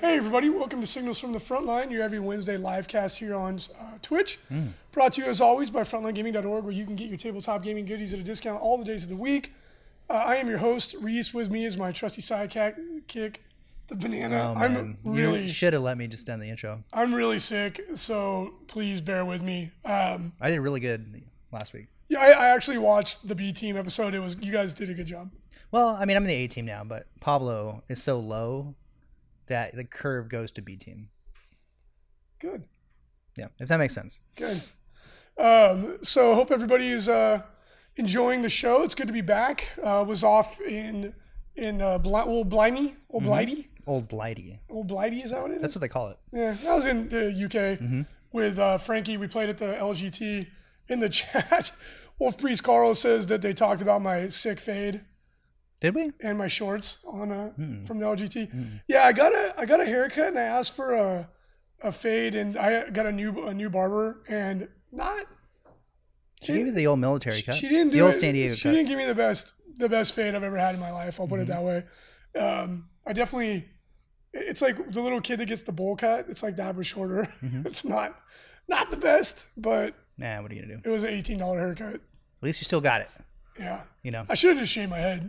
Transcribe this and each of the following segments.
Hey everybody, welcome to Signals from the Frontline, your every Wednesday live cast here on uh, Twitch. Brought to you as always by frontlinegaming.org where you can get your tabletop gaming goodies at a discount all the days of the week. Uh, I am your host, Reese. With me is my trusty sidekick, kick, the banana. Oh, I'm really, You should have let me just end the intro. I'm really sick, so please bear with me. Um, I did really good last week. yeah, I, I actually watched the B Team episode. It was you guys did a good job. Well, I mean, I'm in the A team now, but Pablo is so low that the curve goes to B team. Good. Yeah, if that makes sense. Good. Um, so hope everybody is uh, enjoying the show. It's good to be back. Uh, was off in in uh, Bli- old Blimey, old Blighty, Old Blighty. old Blighty. Is that what it is? That's what they call it. yeah, I was in the UK with uh, Frankie. We played at the LGT. In the chat, Wolf Priest Carl says that they talked about my sick fade Did we? and my shorts on uh, Mm. from the LGT. Yeah, I got a I got a haircut and I asked for a a fade and I got a new a new barber and not She gave you the old military cut. She didn't do the old it. San Diego cut. She cut. didn't give me the best the best fade I've ever had in my life. I'll put it Mm-hmm. that way. Um, I definitely. It's like the little kid that gets the bowl cut. It's like that, but shorter. Mm-hmm. It's not not the best, but Nah, what are you gonna do? it was an eighteen dollar haircut. At least you still got it. Yeah, You know. I should have just shaved my head,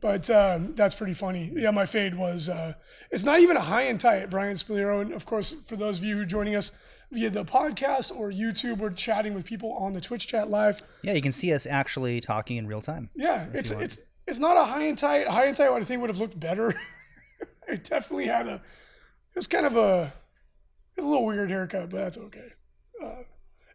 but um, that's pretty funny. Yeah, my fade was. Uh, it's not even a high and tight. Brian Spiliero, and of course, for those of you who are joining us via the podcast or YouTube, we're chatting with people on the Twitch chat live. Yeah, you can see us actually talking in real time. Yeah, it's it's it's not a high and tight. High and tight, I think would have looked better. it definitely had a. It was kind of a. It's a little weird haircut, but that's okay. Uh,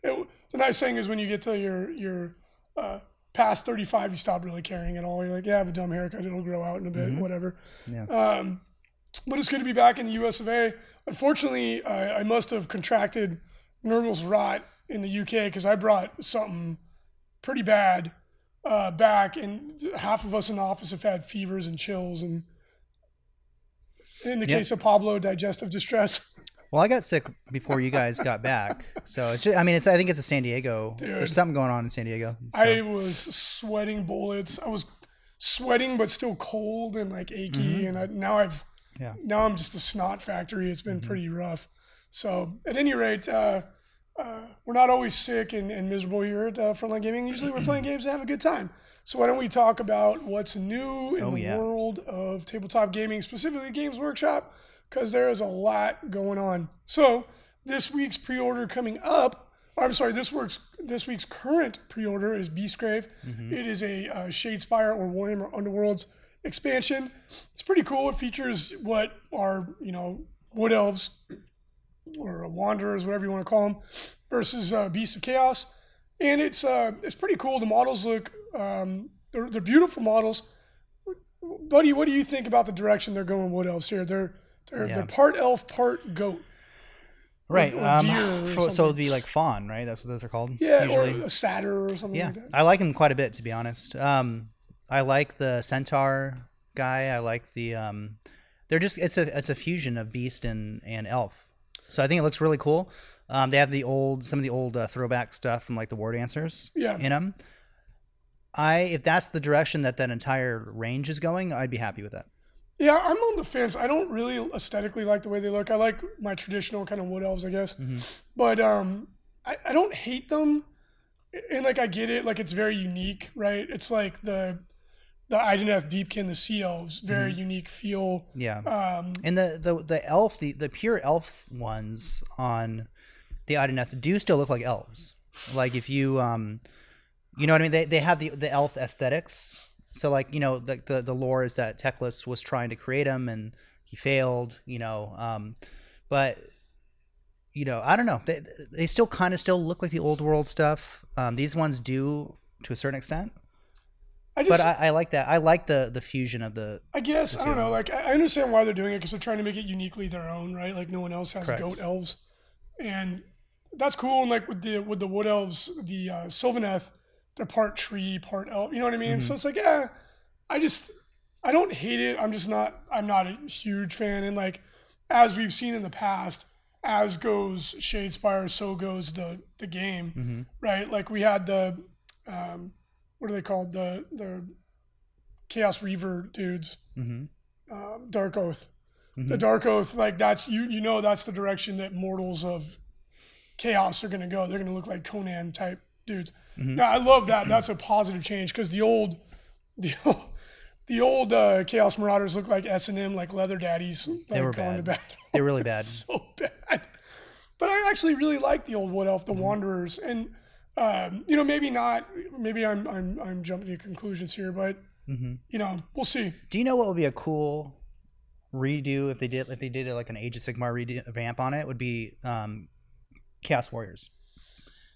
it, the nice thing is when you get to your your uh, past thirty five, you stop really caring at all. You're like, yeah, I have a dumb haircut. It'll grow out in a bit, whatever. Yeah. Um, but it's good to be back in the U.S. of A. Unfortunately, I, I must have contracted Nurgle's rot in the UK because I brought something pretty bad uh, back, and half of us in the office have had fevers and chills, and in the Yeah. case of Pablo, digestive distress. Well, I got sick before you guys got back, so it's. Just, I mean, it's. I think it's a San Diego. Dude. There's something going on in San Diego. So. I was sweating bullets. I was sweating, but still cold and like achy, and I, now I've Mm-hmm. Yeah. Mm-hmm. now I'm just a snot factory. It's been pretty rough. So at any rate, uh, uh, we're not always sick and, and miserable here at uh, Frontline Gaming. Usually we're playing games and have a good time. So why don't we talk about what's new in Oh, the yeah. world of tabletop gaming, specifically Games Workshop, because there is a lot going on. So this week's pre-order coming up. or I'm sorry, this works. This week's current pre-order is Beastgrave. It is a uh, Shadespire or Warhammer Underworlds expansion. It's pretty cool. It features what are you know wood elves or wanderers, whatever you want to call them, versus uh, beasts of chaos, and it's uh, it's pretty cool. The models look um, they're, they're beautiful models. Buddy, what do you think about the direction they're going wood elves here? They're they're, Yeah. they're part elf, part goat. Right. or Um, so- so it'd be like fawn, right? That's what those are called. Yeah, Usually. or a satyr or something yeah. like that. I like them quite a bit, to be honest. Um, I like the centaur guy. I like the. Um, they're just it's a it's a fusion of beast and and elf. So I think it looks really cool. Um, they have the old some of the old uh, throwback stuff from like the war dancers Yeah. in them. I if that's the direction that that entire range is going, I'd be happy with that. Yeah, I'm on the fence. I don't really aesthetically like the way they look. I like my traditional kind of wood elves, I guess. Mm-hmm. But um, I, I don't hate them. And like I get it, like it's very unique, right? It's like the the Idoneth Deepkin, the Sea Elves, very Mm-hmm. unique feel. Yeah. Um, And the, the the elf, the, the pure elf ones on the Idoneth do still look like elves. Like if you um you know what I mean? They they have the the elf aesthetics. So like, you know, the the, the lore is that Teclis was trying to create them and he failed, you know. Um but you know, I don't know. They they still kind of still look like the old world stuff. Um these ones do to a certain extent. I just, but I, I like that. I like the the fusion of the. I guess the I don't know. Like I I understand why they're doing it because they're trying to make it uniquely their own, right? Like no one else has Correct. goat elves, and that's cool. And like with the with the wood elves, the uh, Sylvaneth, they're part tree, part elf. You know what I mean? Mhm. So it's like, yeah, I just I don't hate it. I'm just not I'm not a huge fan. And like as we've seen in the past, as goes Shadespire, so goes the the game, hmm right? Like we had the um, what are they called? The the Chaos Reaver dudes hmm um, Dark Oath. Mhm. The Dark Oath, like that's you you know that's the direction that mortals of chaos are gonna go. They're gonna look like Conan type dudes. Mhm. Now I love that. That's a positive change because the old the old the old uh, Chaos Marauders look like S and M, like leather daddies. Like They were bad. They're really bad. so bad. But I actually really like the old Wood Elf, the Mm-hmm. Wanderers, and um, you know maybe not. Maybe I'm I'm I'm jumping to conclusions here, but hmm you know we'll see. Do you know what would be a cool redo if they did if they did it like an Age of Sigmar revamp on it? Would be um, Chaos Warriors.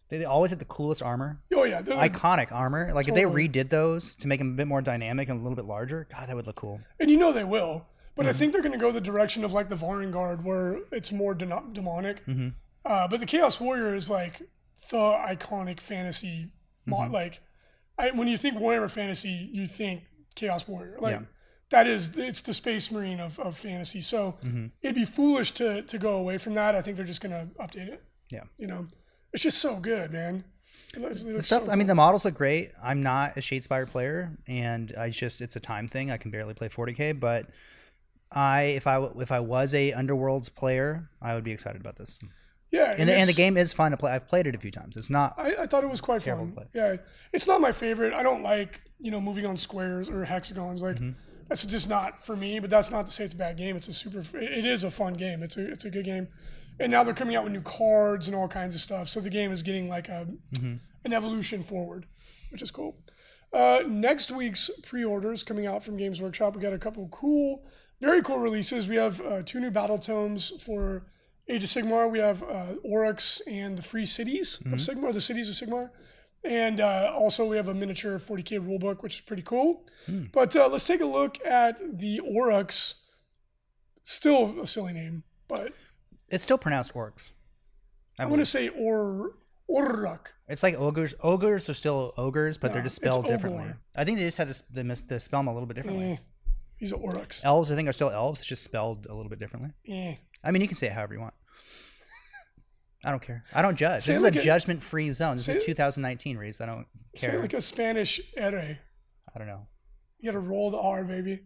They, they always had the coolest armor, Oh yeah, they're like iconic armor. Like Totally. if they redid those to make them a bit more dynamic and a little bit larger, God, that would look cool. and you know they will. But I Mhm. think they're going to go the direction of like the Varangard, where it's more deno- demonic. hmm Uh, but the Chaos Warrior is like the iconic fantasy. Mo- Mhm. Like, I, when you think Warhammer Fantasy, you think Chaos Warrior. Like Yeah. that is it's the Space Marine of, of fantasy. So hmm it'd be foolish to to go away from that. I think they're just going to update it. Yeah. You know, it's just so good, man. It looks- The stuff. so I mean, the models look great. I'm not a Shadespire player, and I just it's a time thing. I can barely play 40k, but I if I if I was a Underworlds player, I would be excited about this. yeah, And the, and the game is fun to play. I've played it a few times. It's not. I, I thought it was quite fun. Yeah, it's not my favorite. I don't like you know moving on squares or hexagons. Like Mhm. that's just not for me. But that's not to say it's a bad game. It's a super. It is a fun game. It's a it's a good game. And now they're coming out with new cards and all kinds of stuff. So the game is getting like a Mhm. an evolution forward, which is cool. Uh, next week's pre-orders coming out from Games Workshop. We got a couple cool, very cool releases. We have uh, two new battle tomes for Age of Sigmar. We have uh, Oryx and the Free Cities of Sigmar, the Cities of Sigmar. And uh, also we have a miniature 40k rulebook, which is pretty cool. Hmm. But uh, let's take a look at the Oryx. Still a silly name, but It's still pronounced orcs. I I'm going to say Or Orruk. It's like ogres. Ogres are still ogres, but they're just spelled differently. I think they just had to, they miss, they spell them a little bit differently. Eh, he's an Oryx. Elves, I think, are still elves. It's just spelled a little bit differently. Eh. I mean, you can say it however you want. I don't care. I don't judge. Say this is like a a- judgment-free zone. This is 2019, Reese. I don't care. Say care. like a Spanish ere. I don't know. You gotta roll the R, baby.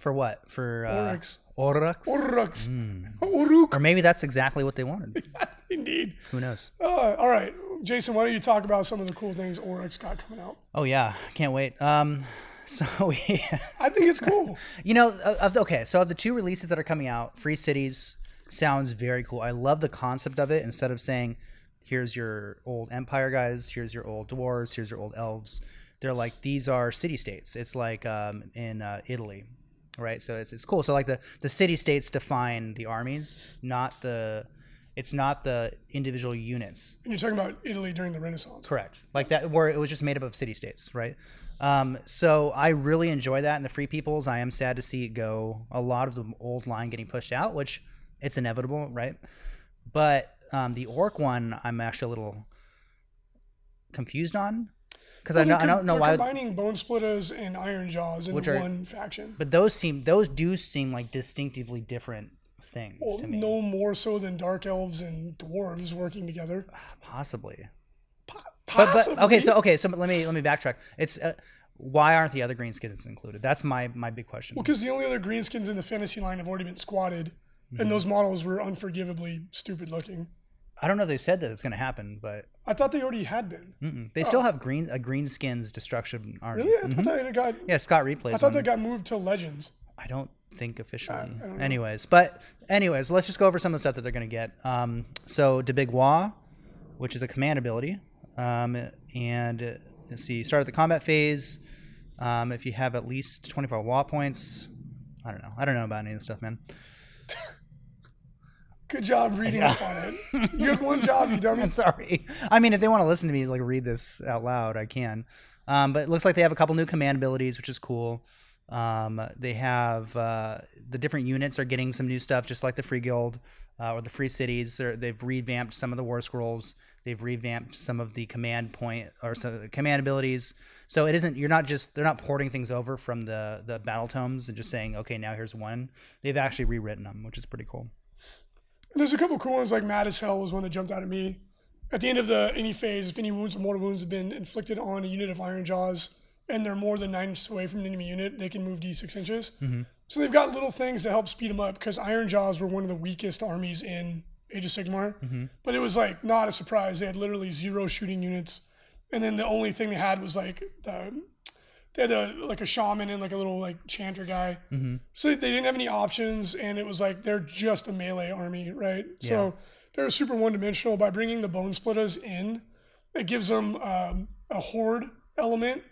For what? For uh, Oryx. Oryx? Oryx. Mm. Oruk. Or maybe that's exactly what they wanted. Indeed. Who knows? Uh, all right, Jason. Why don't you talk about some of the cool things Oryx got coming out? Oh yeah, can't wait. Um, so we, I think it's cool. you know, of okay. So of the two releases that are coming out, Free Cities sounds very cool. I love the concept of it. Instead of saying, "Here's your old Empire guys," "Here's your old dwarves," "Here's your old elves," they're like these are city states. It's like um, in uh, Italy, right? So it's, it's cool. So like the the city states define the armies, not the. It's not the individual units. And you're talking about Italy during the Renaissance. Correct. Like that, where it was just made up of city states, right? Um, so I really enjoy that in the Free Peoples. I am sad to see it go. A lot of the old line getting pushed out, which it's inevitable, right? But um, the Orc one, I'm actually a little confused on because I, Well, know, I don't know why. combining Bone Splitters and Iron Jaws are- one faction. But those seem those do seem like distinctively different things Well, to me. no more so than Dark Elves and Dwarves working together. Possibly. Po- But, but okay, so okay, so let me let me backtrack. It's uh, why aren't the other greenskins included? That's my my big question. Well, because the only other greenskins in the fantasy line have already been squatted, Mhm. and those models were unforgivably stupid looking. I don't know if they've said that it's going to happen, but I thought they already had been. mm-mm. they still have green a greenskins destruction army. Oh. Really? I Mhm. thought that got. Yeah, Scott replays. I thought that got moved to Legends. I don't think officially. I don't know. anyways, but anyways, let's just go over some of the stuff that they're going to get. Um, so De Big Wa, which is a command ability, um, and uh, let's see, start at the combat phase. Um, if you have at least 24 Wa points, I don't know. I don't know about any of this stuff, man. Good job reading up on it. You have one job, you dummy. I'm sorry. I mean, if they want to listen to me like read this out loud, I can. Um, but it looks like they have a couple new command abilities, which is cool. Um, they have uh, the different units are getting some new stuff, just like the Free Guild uh, or the Free Cities. They're, they've revamped some of the War Scrolls. They've revamped some of the command point or some command abilities. So it isn't you're not just they're not porting things over from the the battle tomes and just saying okay now here's one. They've actually rewritten them, which is pretty cool. And there's a couple cool ones like Mad as Hell was one that jumped out at me. At the end of the any phase, if any wounds or mortal wounds have been inflicted on a unit of Iron Jaws and they're more than nine inches away from an enemy unit, they can move D6 inches. Mm-hmm. So they've got little things that help speed them up because Iron Jaws were one of the weakest armies in Age of Sigmar. Mm-hmm. But it was like not a surprise. They had literally zero shooting units, and then the only thing they had was like the they had a like a shaman and like a little like chanter guy. Mm-hmm. So they didn't have any options, and it was like they're just a melee army, right? So they're super one dimensional. By bringing the bone splitters in, it gives them um, a horde element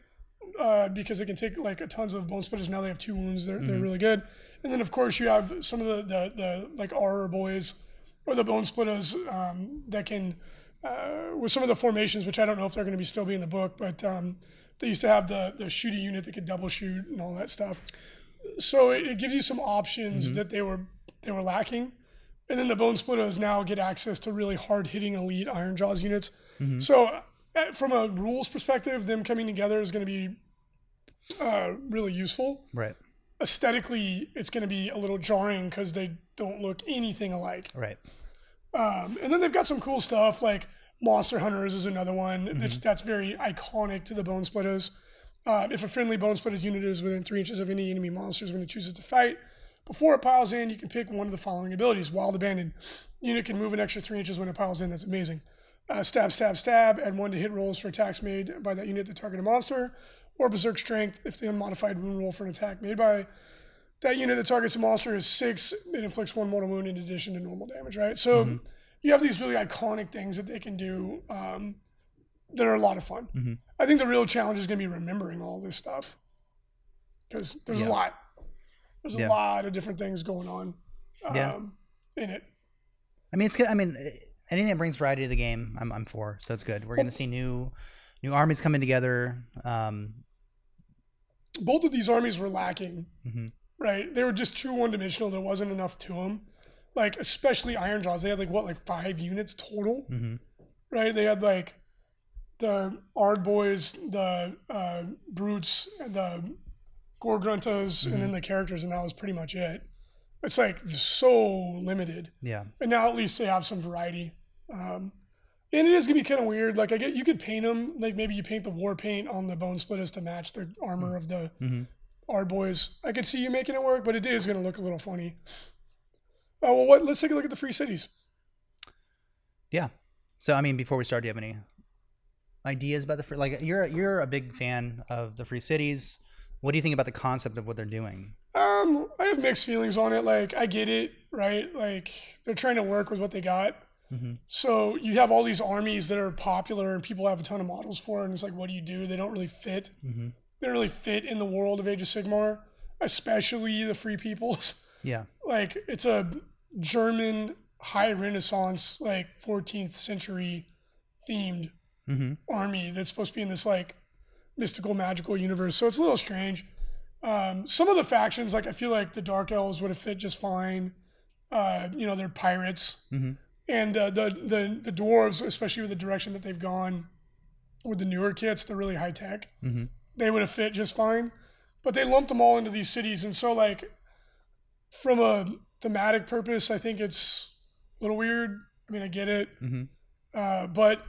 uh, because they can take like a tons of bone splitters. Now they have two wounds. They're, they're Mhm. really good. And then of course you have some of the the, the like Ard boys or the bone splitters um, that can uh, with some of the formations, which I don't know if they're going to be still be in the book, but um, they used to have the the shooty unit that could double shoot and all that stuff. So it, it gives you some options Mhm. that they were they were lacking. And then the bone splitters now get access to really hard hitting elite Iron Jaws units. Mhm. So uh, from a rules perspective, them coming together is going to be uh, really useful. Right. Aesthetically, it's going to be a little jarring because they don't look anything alike. Right. Um, and then they've got some cool stuff like Monster Hunters is another one that's, Mm-hmm. that's very iconic to the Bone Splitters. Uh, if a friendly Bone Splitters unit is within three inches of any enemy monsters when it chooses to fight, before it piles in, you can pick one of the following abilities. Wild Abandon. Unit can move an extra three inches when it piles in. That's amazing. Uh, stab, stab, stab. Add one to hit rolls for attacks made by that unit that target a monster. Or Berserk Strength if the unmodified wound roll for an attack made by that unit that targets a monster is six. It inflicts one mortal wound in addition to normal damage, right? So Mhm. You have these really iconic things that they can do um, that are a lot of fun. Mhm. I think the real challenge is going to be remembering all this stuff because there's Yeah. a lot. There's a lot of different things going on um, Yeah. in it. I mean, it's good. I mean, eh, anything that brings variety to the game, I'm I'm for. So it's good. We're gonna see new new armies coming together. Um, Both of these armies were lacking, mhm. right? They were just too one dimensional. There wasn't enough to them. Like especially Iron Jaws, they had like what, like five units total. Mhm. right? They had like the Ard boys, the uh, brutes, the Gorgruntas, and then the characters, and that was pretty much it. It's like so limited, Yeah. and now at least they have some variety. Um, and it is gonna be kind of weird. Like I get, you could paint them. Like maybe you paint the war paint on the bone splitters to match the armor of the hmm Ard boys. I could see you making it work, but it is gonna look a little funny. Oh well, what? Let's take a look at the free cities. Yeah. So I mean, before we start, do you have any ideas about the free? Like, you're you're a big fan of the free cities. What do you think about the concept of what they're doing? Um, I have mixed feelings on it. Like, I get it, right? Like, they're trying to work with what they got. hmm So you have all these armies that are popular and people have a ton of models for, and it's like, what do you do? They don't really fit. hmm They don't really fit in the world of Age of Sigmar, especially the Free Peoples. Yeah. like, it's a German high Renaissance, like 14th century themed hmm army that's supposed to be in this like mystical magical universe. So it's a little strange. Um, some of the factions like i feel like the dark elves would have fit just fine. Uh, you know they're pirates. Hmm and uh, the, the the dwarves especially with the direction that they've gone with the newer kits they're really high tech. Hmm they would have fit just fine. But they lumped them all into these cities. And so like from a thematic purpose i think it's a little weird i mean i get it hmm uh, but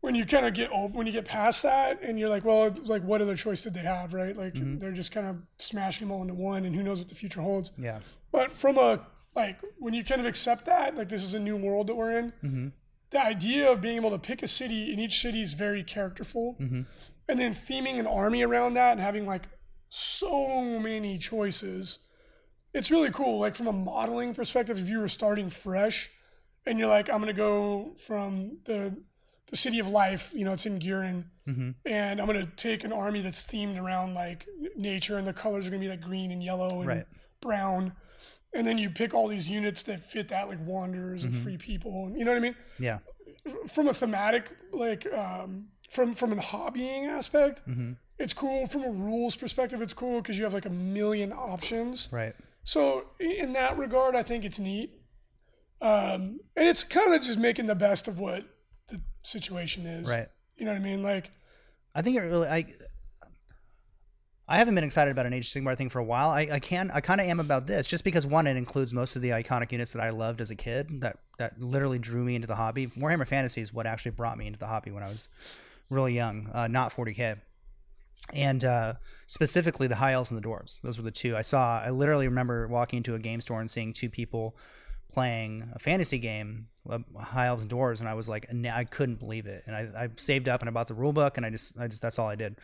when you kind of get over, when you get past that, and you're like, well, like what other choice did they have, right? Like Mhm. they're just kind of smashing them all into one, and who knows what the future holds. Yeah. But from a like when you kind of accept that, like this is a new world that we're in, hmm the idea of being able to pick a city, and each city is very characterful, hmm and then theming an army around that and having like so many choices, it's really cool. Like from a modeling perspective, if you were starting fresh, and you're like, I'm gonna go from the the city of life, you know, it's in Ghyran, hmm and I'm gonna take an army that's themed around like nature, and the colors are gonna be like green and yellow and Right. brown, and then you pick all these units that fit that, like wanderers and Mhm. free people, and you know what I mean. Yeah. From a thematic like um, from from a hobbying aspect, hmm it's cool. From a rules perspective, it's cool because you have like a million options. Right. So in that regard, I think it's neat. Um, and it's kind of just making the best of what the situation is. Right. You know what I mean? Like, I think it really. I I haven't been excited about an Age of Sigmar thing for a while. I, I can I kind of am about this just because one, it includes most of the iconic units that I loved as a kid that that literally drew me into the hobby. Warhammer Fantasy is what actually brought me into the hobby when I was really young, uh, not 40k. And uh, specifically the high elves and the dwarves. Those were the two I saw. I literally remember walking into a game store and seeing two people playing a fantasy game, uh, high elves and dwarves, and I was like, I couldn't believe it. And I, I saved up and I bought the rule book, and I just, I just, that's all I did.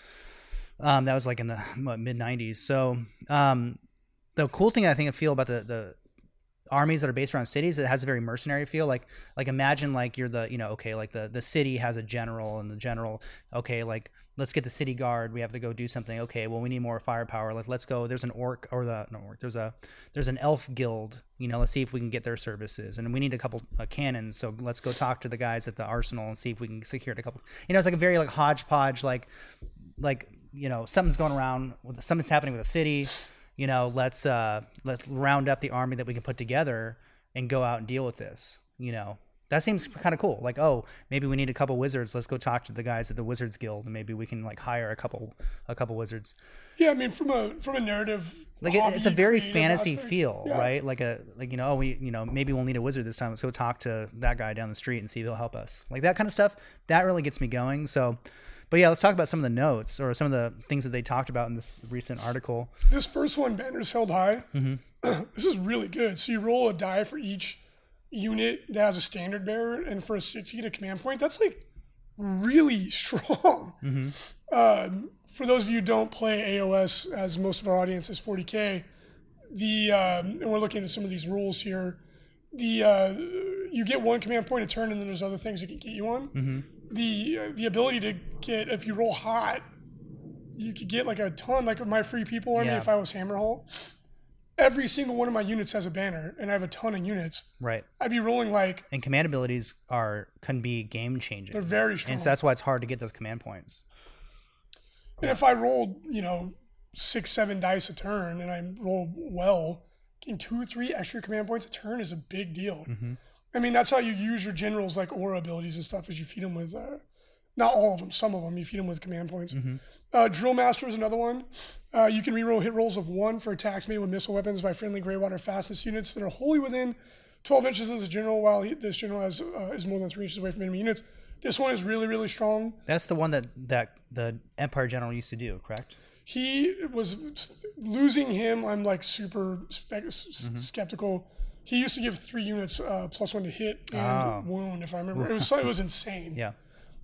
Um, that was like in the mid '90s. So um, the cool thing I think I feel about the the armies that are based around cities, it has a very mercenary feel. Like like imagine like you're the you know okay like the the city has a general and the general okay like let's get the city guard. We have to go do something. Okay, well we need more firepower. Like let's go. There's an orc or the no orc. There's a there's an elf guild. You know, let's see if we can get their services. And we need a couple uh, cannons. So let's go talk to the guys at the arsenal and see if we can secure a couple. You know, it's like a very like hodgepodge like like you know something's going around with something's happening with a city you know let's uh let's round up the army that we can put together and go out and deal with this you know? That seems kind of cool. Like oh maybe we need a couple wizards. Let's go talk to the guys at the wizards guild. And maybe we can like hire a couple a couple wizards. Yeah, I mean, from a from a narrative, like it, it's a very fantasy aspect, feel yeah. right? Like a like you know oh we you know maybe we'll need a wizard this time. Let's go talk to that guy down the street and see if he'll help us. Like that kind of stuff that really gets me going. So but yeah let's talk about some of the notes or some of the things that they talked about in this recent article This first one, banners held high. Mm-hmm. this is really good. So you roll a die for each unit that has a standard bearer, and for a six, you get a command point. That's like really strong. Mm-hmm. Um, for those of you who don't play AOS, as most of our audience is 40k, the um, and we're looking at some of these rules here. The uh, you get one command point a turn, and then there's other things that can get you on. Mm-hmm. The uh, the ability to get if you roll hot, you could get like a ton. Like my free people army, Yeah. if I was Hammerhal, every single one of my units has a banner, and I have a ton of units. right I'd be rolling like and command abilities are can be game changing they're very strong. and so that's why it's hard to get those command points And if I rolled, you know, six, seven dice a turn and I roll well, getting two, three extra command points a turn is a big deal. mm-hmm. I mean, that's how you use your generals like aura abilities and stuff, is you feed them with, uh, not all of them, some of them, you feed them with command points. Mhm. Uh, Drill Master is another one. Uh, you can reroll hit rolls of one for attacks made with missile weapons by friendly Greywater Fastness units that are wholly within 12 inches of this general, while he, this general has, uh, is more than three inches away from enemy units. This one is really, really strong. that's the one that that the empire general used to do correct he was losing him. I'm like super spe- Mm-hmm. skeptical. He used to give three units uh, plus one to hit and Oh. wound, if I remember. It was it was insane. yeah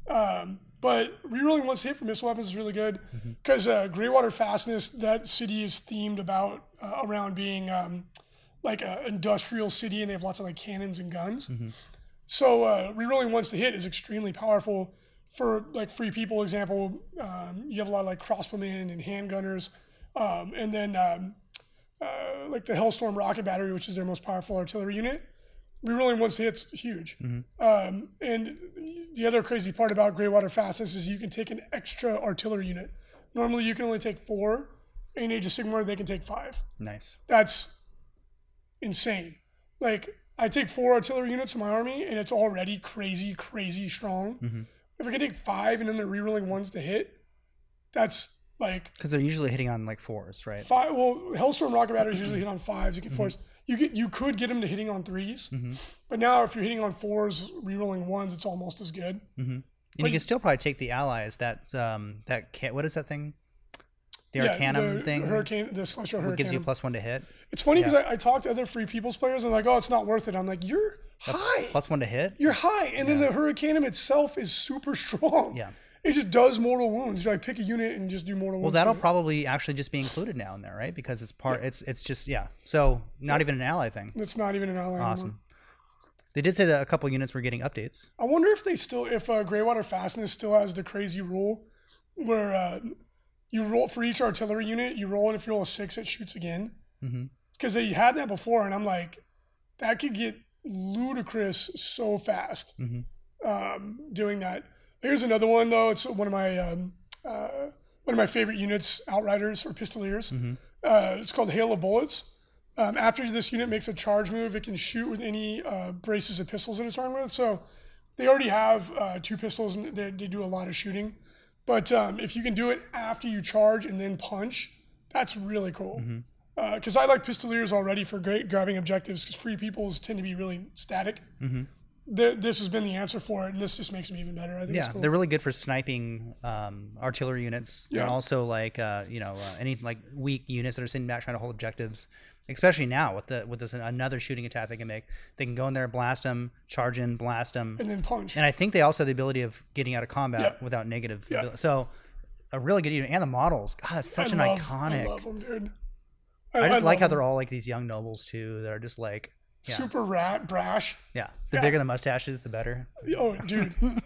Um, but rerolling once to hit for missile weapons is really good Mm-hmm. because uh, Greywater Fastness, that city is themed about uh, around being um, like an industrial city, and they have lots of like cannons and guns. Mm-hmm. So uh, rerolling once to hit is extremely powerful. For like free people example, um, you have a lot of like crossbowmen and handgunners, um, and then um, uh, like the Hellstorm rocket battery, which is their most powerful artillery unit. We rerolling once to hit's huge. Um, and the other crazy part about Greywater Fastness is you can take an extra artillery unit. Normally you can only take four. In Age of Sigmar, they can take five nice that's insane. Like I take four artillery units in my army, and it's already crazy, crazy strong. Mhm. If I can take five and then they're rerolling ones to hit, that's like because they're usually hitting on like fours right five. Well, Hellstorm rocket batteries usually hit on fives. You get fours. You get you could get them to hitting on 3s Mhm. but now if you're hitting on fours, rerolling ones, it's almost as good. mm-hmm. and But you can still probably take the allies that um that can what is that thing the Yeah, arcanum the thing hurricane, the celestial what hurricane. gives you plus one to hit It's funny because I, I talk to other free people's players and like, oh, it's not worth it. I'm like, you're high. plus one to hit You're high, and then the Hurricanum itself is super strong. Yeah. It just does mortal wounds. You like pick a unit and just do mortal Well, wounds. Well, that'll probably actually just be included now in there, right? Because it's part. It's it's just yeah. So not even an ally thing. It's not even an ally. anymore. Awesome. They did say that a couple units were getting updates. I wonder if they still, if uh, Greywater Fastness still has the crazy rule where uh, you roll for each artillery unit, you roll, and if you roll a six, it shoots again. Because they had that before, and I'm like, that could get ludicrous so fast Mhm. um, doing that. Here's another one though. It's one of my um, uh, one of my favorite units, Outriders or Pistoliers. Mm-hmm. Uh, it's called Hail of Bullets. Um, after this unit makes a charge move, it can shoot with any uh, braces of pistols that it's armed with. So they already have uh, two pistols and they, they do a lot of shooting. But um, if you can do it after you charge and then punch, that's really cool. Mm-hmm. Because I like Pistoliers already for great grabbing objectives because free peoples tend to be really static. Mhm. Th- this has been the answer for it, and this just makes them even better. I think Yeah, cool. they're really good for sniping um, artillery units Yeah. and also like uh, you know uh, any like weak units that are sitting back trying to hold objectives. Especially now with the with this another shooting attack they can make, they can go in there, blast them, charge in, blast them, and then punch. and I think they also have the ability of getting out of combat Yeah. without negative. Yeah. So a really good unit and the models. God, it's such I an love- iconic. I love them, dude. I just like how how 'em. they're all like these young nobles too. That are just like yeah, super rat brash. yeah. The Yeah. bigger the mustaches, the better. Oh, dude. and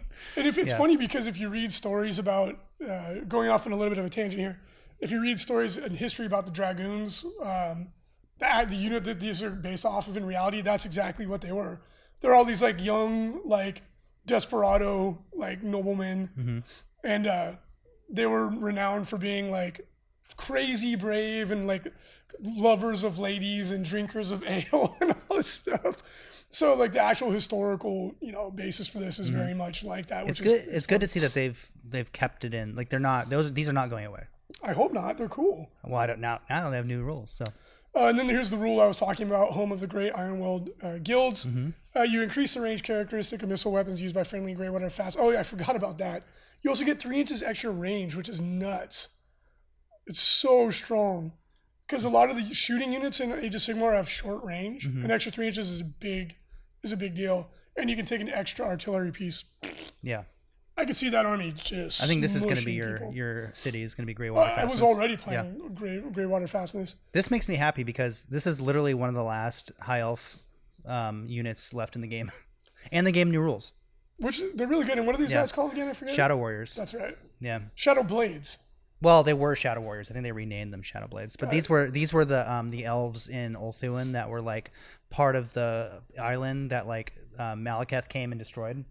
if it's Yeah. funny because if you read stories about uh, going off on a little bit of a tangent here, if you read stories and history about the dragoons, um, the, the unit that these are based off of in reality, that's exactly what they were. They're all these like young, like desperado, like noblemen, Mhm. and uh, they were renowned for being like crazy brave and like lovers of ladies and drinkers of ale and all this stuff. So like the actual historical, you know, basis for this is very much like that. Mm-hmm. It's which is- good. It's good to see that they've they've kept it in. Like they're not those. These are not going away. I hope not. They're cool. Well, I don't now. Now they have new rules. So Uh, and then here's the rule I was talking about: home of the great Ironweld uh, guilds. Mm-hmm. Uh, you increase the range characteristic of missile weapons used by friendly gray water fast. Oh yeah, I forgot about that. You also get three inches extra range, which is nuts. It's so strong because a lot of the shooting units in Age of Sigmar have short range. Mhm. An extra three inches is a big is a big deal, and you can take an extra artillery piece. yeah, I could see that army just. I think this is going to be your people. your city is going to be gray Well, water I was already playing gray, gray water fastness. This makes me happy because this is literally one of the last high elf um, units left in the game, and the game new rules. Which they're really good. And what are these Yeah. guys called again? I forget. Shadow warriors. That's right. Yeah. Shadow Blades. Well, they were Shadow Warriors. I think they renamed them Shadow Blades. But these were these were the um the elves in Ulthuan that were like part of the island that like Malekith came and destroyed,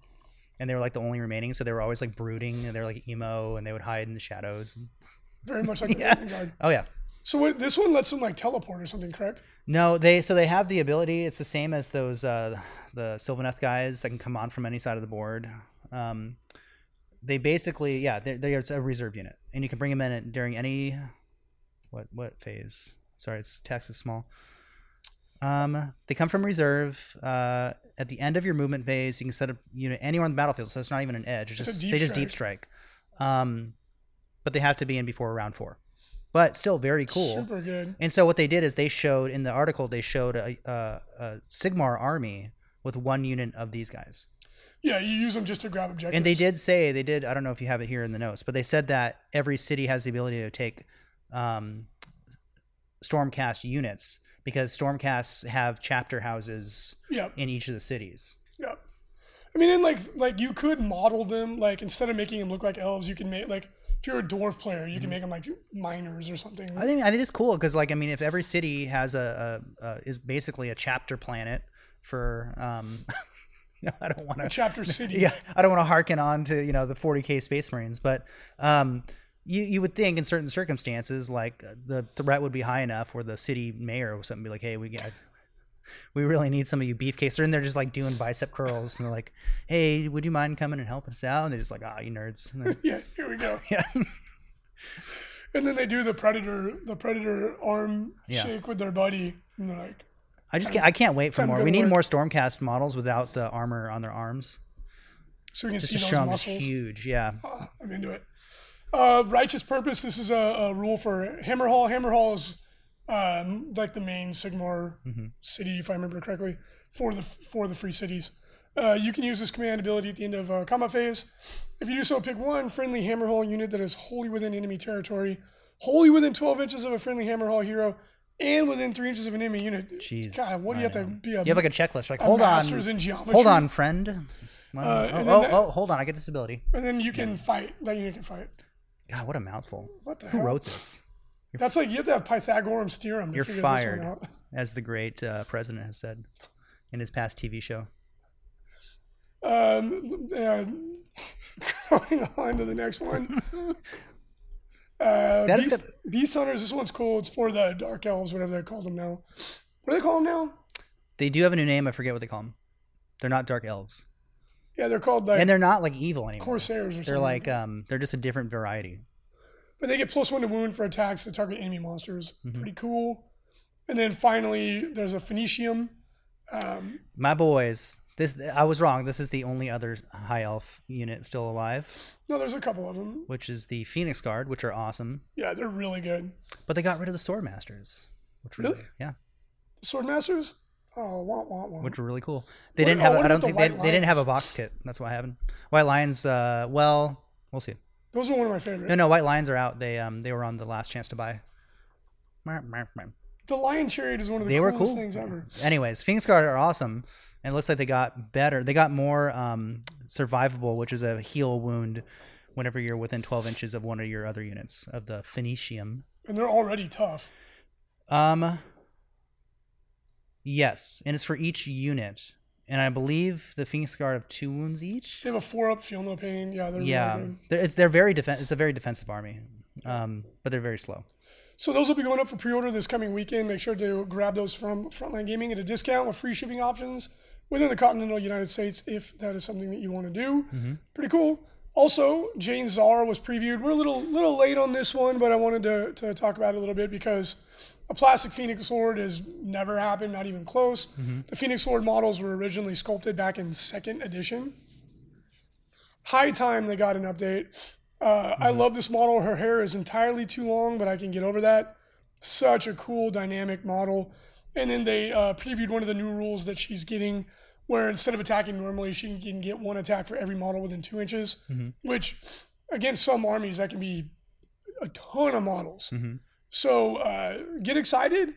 and they were like the only remaining. So they were always like brooding and they were like emo and they would hide in the shadows. Very much like the Yeah. Dragon Guard. Oh yeah. So what, this one lets them like teleport or something, correct? No, they so they have the ability. It's the same as those uh the Sylvaneth guys that can come on from any side of the board. Um, they basically yeah they're, they're a reserve unit, and you can bring them in during any what what phase? Sorry, it's text is small. Um, they come from reserve. Uh, at the end of your movement phase, you can set up unit anywhere on the battlefield, so it's not even an edge. It's just they just deep strike. Um, but they have to be in before round four. But still very cool. Super good. And so what they did is they showed in the article they showed a, a, a Sigmar army with one unit of these guys, Yeah, you use them just to grab objectives. and they did say they did. I don't know if you have it here in the notes, but they said that every city has the ability to take um, Stormcast units because Stormcasts have chapter houses Yeah, in each of the cities. yeah. I mean, and like like you could model them like instead of making them look like elves, you can make like if you're a dwarf player, you can make them like miners or something. Mm-hmm. I think I think it's cool because like I mean if every city has a, a, a is basically a chapter planet for um you know I don't want to chapter city. yeah, I don't want to harken on to you know the 40k Space Marines, but um, you you would think in certain circumstances like uh, the threat would be high enough where the city mayor or something be like, hey, we got. We really need some of you beefcakes. They're in there just like doing bicep curls, and they're like, "Hey, would you mind coming and helping us out?" And they're just like, "Ah, you nerds." Yeah, here we go. yeah, And then they do the predator, the predator arm Yeah. shake with their buddy, and they're like, I just can't. I can't wait for more. We need work. more Stormcast models without the armor on their arms. so we can Just see to those show them just muscles. huge. Yeah. Ah, I'm into it. Uh, righteous purpose. This is a, a rule for Hammerhal. Hammerhal is um, like the main Sigmar Mhm. city, if I remember correctly, for the for the free cities. Uh, you can use this command ability at the end of uh, combat phase. If you do so, pick one friendly Hammerhal unit that is wholly within enemy territory, wholly within 12 inches of a friendly Hammerhal hero, and within three inches of an enemy unit. Jeez. God, what do I you have to know. be a, You have like a checklist. Like, a hold on, master's in geometry? hold on, friend. Well, Uh, oh, oh, that- oh, hold on. I get this ability. and then you can fight. That unit can fight. God, what a mouthful. What the Who hell? wrote this? That's like you have to have Pythagorean's theorem. To You're figure fired. This one out. As the great uh, president has said in his past TV show. Um, uh, Going on to the next one. Uh, That is Beast, good. Beast Hunters. This one's cool. It's for the Dark Elves, whatever they call them now. What do they call them now? They do have a new name. I forget what they call them. They're not dark elves, Yeah, they're called like and they're not like evil anymore. Corsairs or something. They're like um, they're just a different variety. But they get plus one to wound for attacks that target enemy monsters. Mhm. Pretty cool. And then finally, there's a Phoenicium. Um, My boys, this I was wrong. This is the only other high elf unit still alive, no, there's a couple of them. which is the Phoenix Guard, which are awesome. Yeah, they're really good. But they got rid of the Sword Masters, which Really? yeah, The Swordmasters? Oh, wah, wah, wah. which were really cool. They What- didn't oh, have. what I don't about the think they, they didn't have a box kit. That's what happened. White Lions. Uh, well, we'll see. Those are one of my favorites. No, no, White Lions are out. They um they were on the last chance to buy. The Lion Chariot is one of the They were coolest cool. things ever. Anyways, Phoenix Guard are awesome, and it looks like they got better. They got more um, survivable, which is a heal wound whenever you're within 12 inches of one of your other units of the Phoenicium. And they're already tough. Um, yes, and it's for each unit, and I believe the Phoenix Guard have two wounds each. They have a four up, feel no pain. Yeah, they're Yeah, really they're, it's, they're very defen- It's a very defensive army, um, but they're very slow. So those will be going up for pre-order this coming weekend. Make sure to grab those from Frontline Gaming at a discount with free shipping options within the continental United States if that is something that you want to do. Mhm. Pretty cool. Also, Jain Zar was previewed. We're a little little late on this one, but I wanted to, to talk about it a little bit because a plastic Phoenix Lord has never happened, not even close. The Phoenix Lord models were originally sculpted back in second edition. High time they got an update. Uh, I love this model. Her hair is entirely too long, but I can get over that. Such a cool, dynamic model. And then they uh, previewed one of the new rules that she's getting, where instead of attacking normally, she can get one attack for every model within two inches, Mhm. which against some armies, that can be a ton of models. Mhm. So uh, get excited.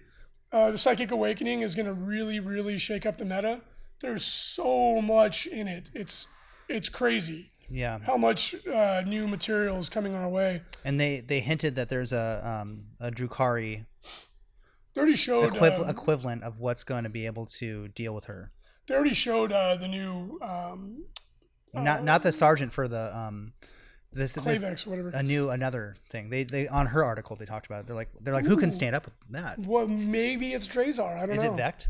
Uh, the Psychic Awakening is going to really, really shake up the meta. There's so much in it. It's it's crazy Yeah, how much uh, new material is coming our way. and they they hinted that there's a um a Drukhari They already showed. equiv- um, equivalent of what's going to be able to deal with her. they already showed uh, the new um, Not not the sergeant for the um this the- Klaivex, whatever. a new another thing. They they on her article they talked about. It. They're like they're like who can stand up with that? well, maybe it's Drazar. I don't Is know. Is it Vect?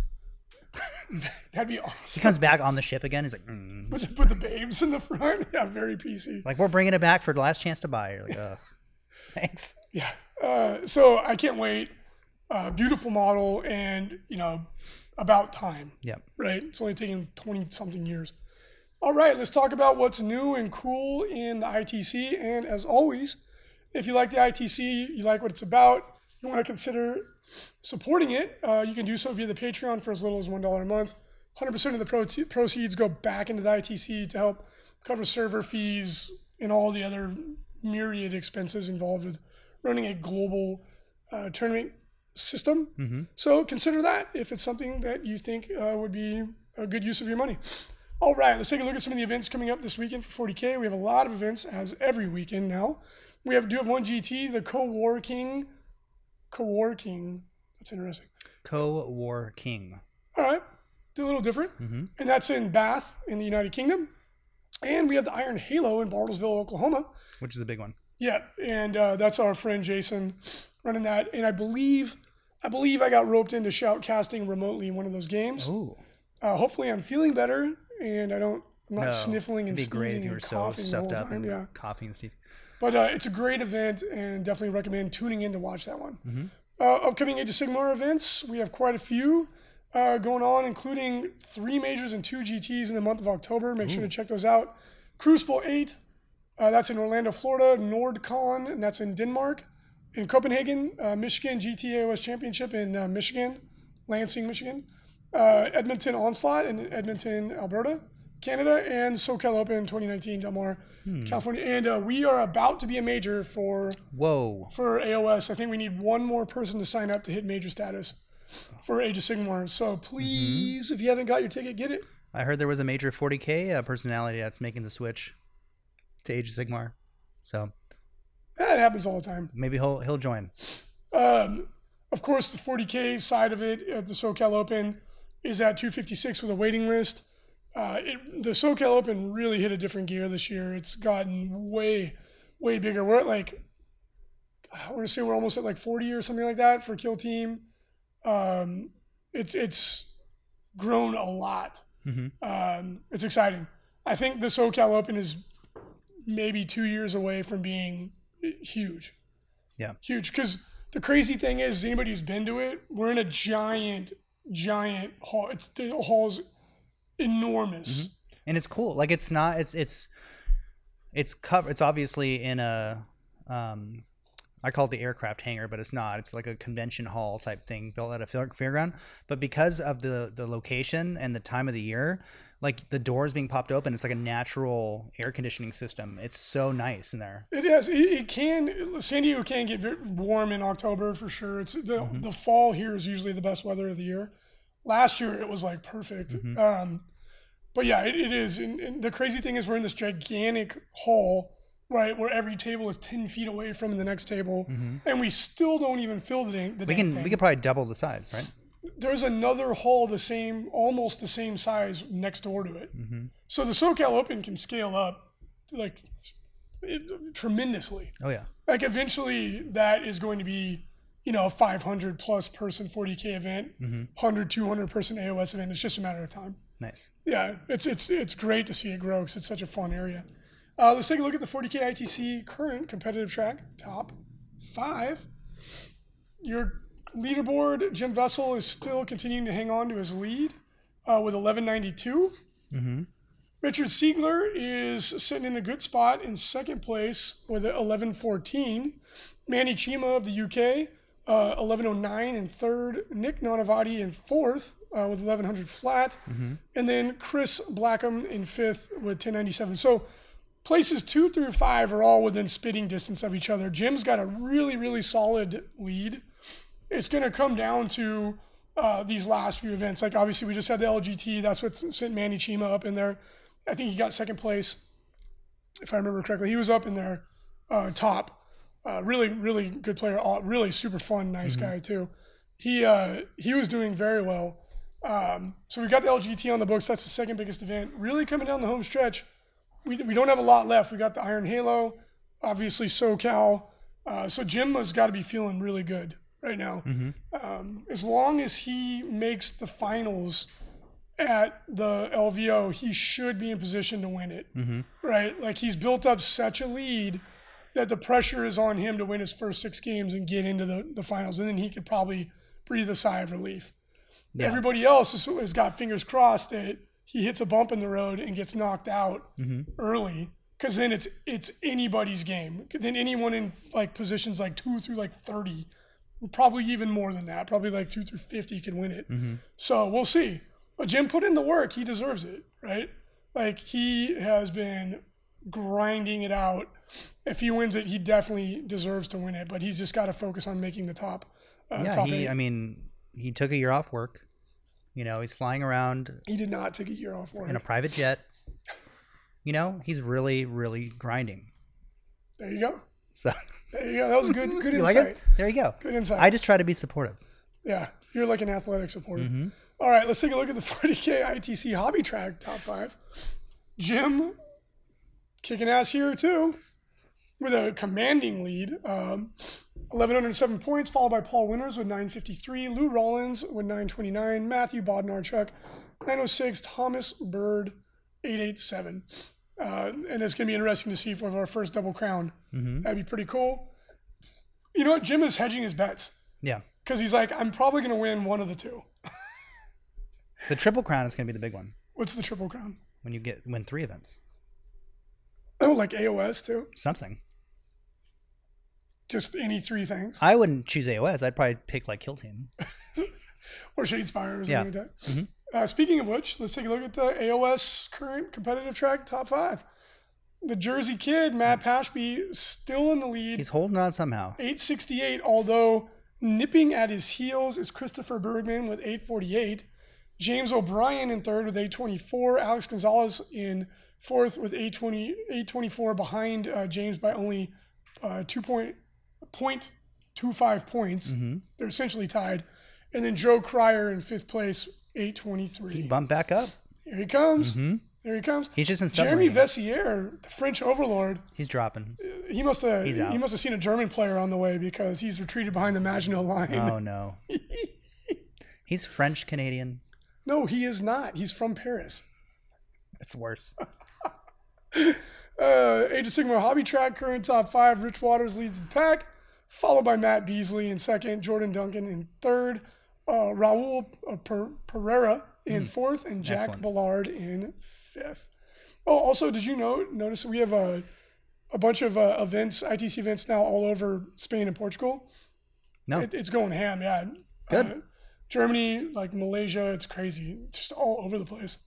That'd be awesome. He comes back on the ship again. He's like, mm. Put the, put the babes in the front. Yeah, very PC. like we're bringing it back for the last chance to buy. You're like, uh, thanks. Yeah. Uh, so I can't wait. Uh, beautiful model, and you know, about time. Yep. Right. It's only taken twenty something years. All right, let's talk about what's new and cool in the ITC. And as always, if you like the ITC, you like what it's about, you want to consider supporting it, uh, you can do so via the Patreon for as little as $1 a month. 100% of the pro- proceeds go back into the ITC to help cover server fees and all the other myriad expenses involved with running a global uh, tournament system. hmm So consider that if it's something that you think uh, would be a good use of your money. All right, let's take a look at some of the events coming up this weekend for 40K. We have a lot of events as every weekend now. We have do have one GT, the co-working, co-working. That's interesting. Co-war king. All right, do a little different, hmm and that's in Bath in the United Kingdom. And we have the Iron Halo in Bartlesville, Oklahoma. Which is a big one. Yeah, and uh, that's our friend Jason running that. And I believe, I believe I got roped into shoutcasting remotely in one of those games. Ooh. Uh, hopefully, I'm feeling better and I don't. I'm not No, sniffling and It'd be great if sneezing you were so stuffed up time. and Yeah, coughing and stuff. But uh, it's a great event and definitely recommend tuning in to watch that one. Mhm. Uh, upcoming Age of Sigmar events, we have quite a few uh, going on, including three majors and two GTs in the month of October. Make sure to check those out. Crucible 8, uh, that's in Orlando, Florida. NordCon, and that's in Denmark. In Copenhagen, uh, Michigan GTAOS Championship in uh, Michigan, Lansing, Michigan. Uh, Edmonton Onslaught in Edmonton, Alberta, Canada, and SoCal Open 2019, Del Mar, Hmm. California. And uh, we are about to be a major for Whoa. for AOS. I think we need one more person to sign up to hit major status for Age of Sigmar. So Mm-hmm. please, if you haven't got your ticket, get it. I heard there was a major 40k uh, personality that's making the switch to Age of Sigmar. So That happens all the time. maybe he'll he'll join. Um, of course, the 40K side of it at the SoCal Open is at 256 with a waiting list. Uh, it, the SoCal Open really hit a different gear this year. It's gotten way, way bigger. We're at like, I want to say we're almost at like 40 or something like that for Kill Team. Um, it's it's grown a lot. Mhm. Um, it's exciting. I think the SoCal Open is maybe two years away from being huge. Yeah. huge. Because the crazy thing is, anybody who's been to it, we're in a giant, giant hall. It's the hall's enormous. Mhm. and it's cool. Like it's not. It's it's it's cover. It's obviously in a. Um, I call it the aircraft hangar, but it's not. It's like a convention hall type thing built at a fair- fairground. But because of the the location and the time of the year, like the doors being popped open, it's like a natural air conditioning system. It's so nice in there. It is. It, it can. San Diego can get very warm in October for sure. It's the Mhm. the fall here is usually the best weather of the year. Last year it was like perfect. Mhm. Um, but yeah, it, it is. And, and the crazy thing is, we're in this gigantic hall, right, where every table is ten feet away from the next table, hmm and we still don't even fill the, the We can thing. we could probably double the size, right? There's another hall the same, almost the same size next door to it. hmm So the SoCal Open can scale up like it, tremendously. Oh yeah. like eventually that is going to be you know a 500 plus person 40k event hmm 100 200 person aos event it's just a matter of time Nice. yeah it's it's it's great to see it grow because it's such a fun area uh, let's take a look at the 40k itc current competitive track top five your leaderboard jim Vesal is still continuing to hang on to his lead uh, with 1192 hmm Richard Siegler is sitting in a good spot in second place with 11.14. Manny Chima of the UK, uh, 11.09 in third. Nick Nanavati in fourth uh, with 1100 flat. hmm And then Chris Blackham in fifth with 1097. So places two through five are all within spitting distance of each other. Jim's got a really, really solid lead. It's going to come down to uh, these last few events. Like obviously, we just had the LGT. That's what sent Manny Chima up in there. I think he got second place, if I remember correctly. He was up in there, uh, top. Uh, really, really good player. Really super fun, nice Mhm. guy too. He uh, he was doing very well. Um, so we got the LGT on the books. That's the second biggest event. Really coming down the home stretch. We, we don't have a lot left. We got the Iron Halo, obviously SoCal. Uh, so Jim has got to be feeling really good right now. hmm Um, as long as he makes the finals at the LVO, he should be in position to win it, hmm right? Like he's built up such a lead that the pressure is on him to win his first six games and get into the, the finals, and then he could probably breathe a sigh of relief. Yeah. Everybody else has, has got fingers crossed that he hits a bump in the road and gets knocked out hmm early because then it's it's anybody's game. Then anyone in like positions like two through like thirty, probably even more than that, probably like two through fifty can win it. hmm So we'll see. But Jim put in the work; he deserves it, right? Like he has been grinding it out. If he wins it, he definitely deserves to win it. But he's just got to focus on making the top. Uh, yeah. top He. eight. I mean, he took a year off work. You know, he's flying around he did not take a year off work. in a private jet. You know, he's really, really grinding. There you go. So There you go. That was good good you insight. like it? There you go. Good insight. I just try to be supportive. yeah, you're like an athletic supporter. hmm All right, let's take a look at the 40K ITC Hobby Track top five. Jim kicking ass here too with a commanding lead. Um, 1,107 points, followed by Paul Winters with 953, Lou Rollins with 929, Matthew Bodnarchuk 906, Thomas Bird 887. Uh, and it's going to be interesting to see if we have our first double crown. hmm That'd be pretty cool. You know what? Jim is hedging his bets Yeah. because he's like, I'm probably going to win one of the two. The triple crown is going to be the big one What's the triple crown? when you get win three events. Oh, like AOS too. Something. Just any three things, I wouldn't choose AOS. I'd probably pick like Kill Team. or Shadespire or something Yeah. like that. Mhm. Uh, speaking of which, let's take a look at the AOS current competitive track top five. The Jersey Kid Matt Pashby still in the lead, He's holding on somehow. 868. Although nipping at his heels is Christopher Bergman with 848. James O'Brien in third with 824. Alex Gonzalez in fourth with 820, 824 behind uh, James by only uh, two point, two five points. hmm They're essentially tied. And then Joe Cryer in fifth place, 823. He bumped back up. Here he comes. hmm Here he comes. He's just been Jeremy. Vessier, the French overlord. He's dropping. He must have He's he must have seen a German player on the way because he's retreated behind the Maginot line. Oh no. He's French Canadian. No, he is not. He's from Paris. It's worse. Uh, Age of Sigmar Hobby Track, current top five. Rich Waters leads the pack, followed by Matt Beasley in second, Jordan Duncan in third, uh, Raul uh, Pereira in fourth, and Jack Excellent. Ballard in fifth. Oh, also, did you know, notice we have a, a bunch of uh, events, ITC events now all over Spain and Portugal? No. It, it's going ham, yeah. Good. Uh, Germany, like Malaysia, it's crazy. It's Just all over the place.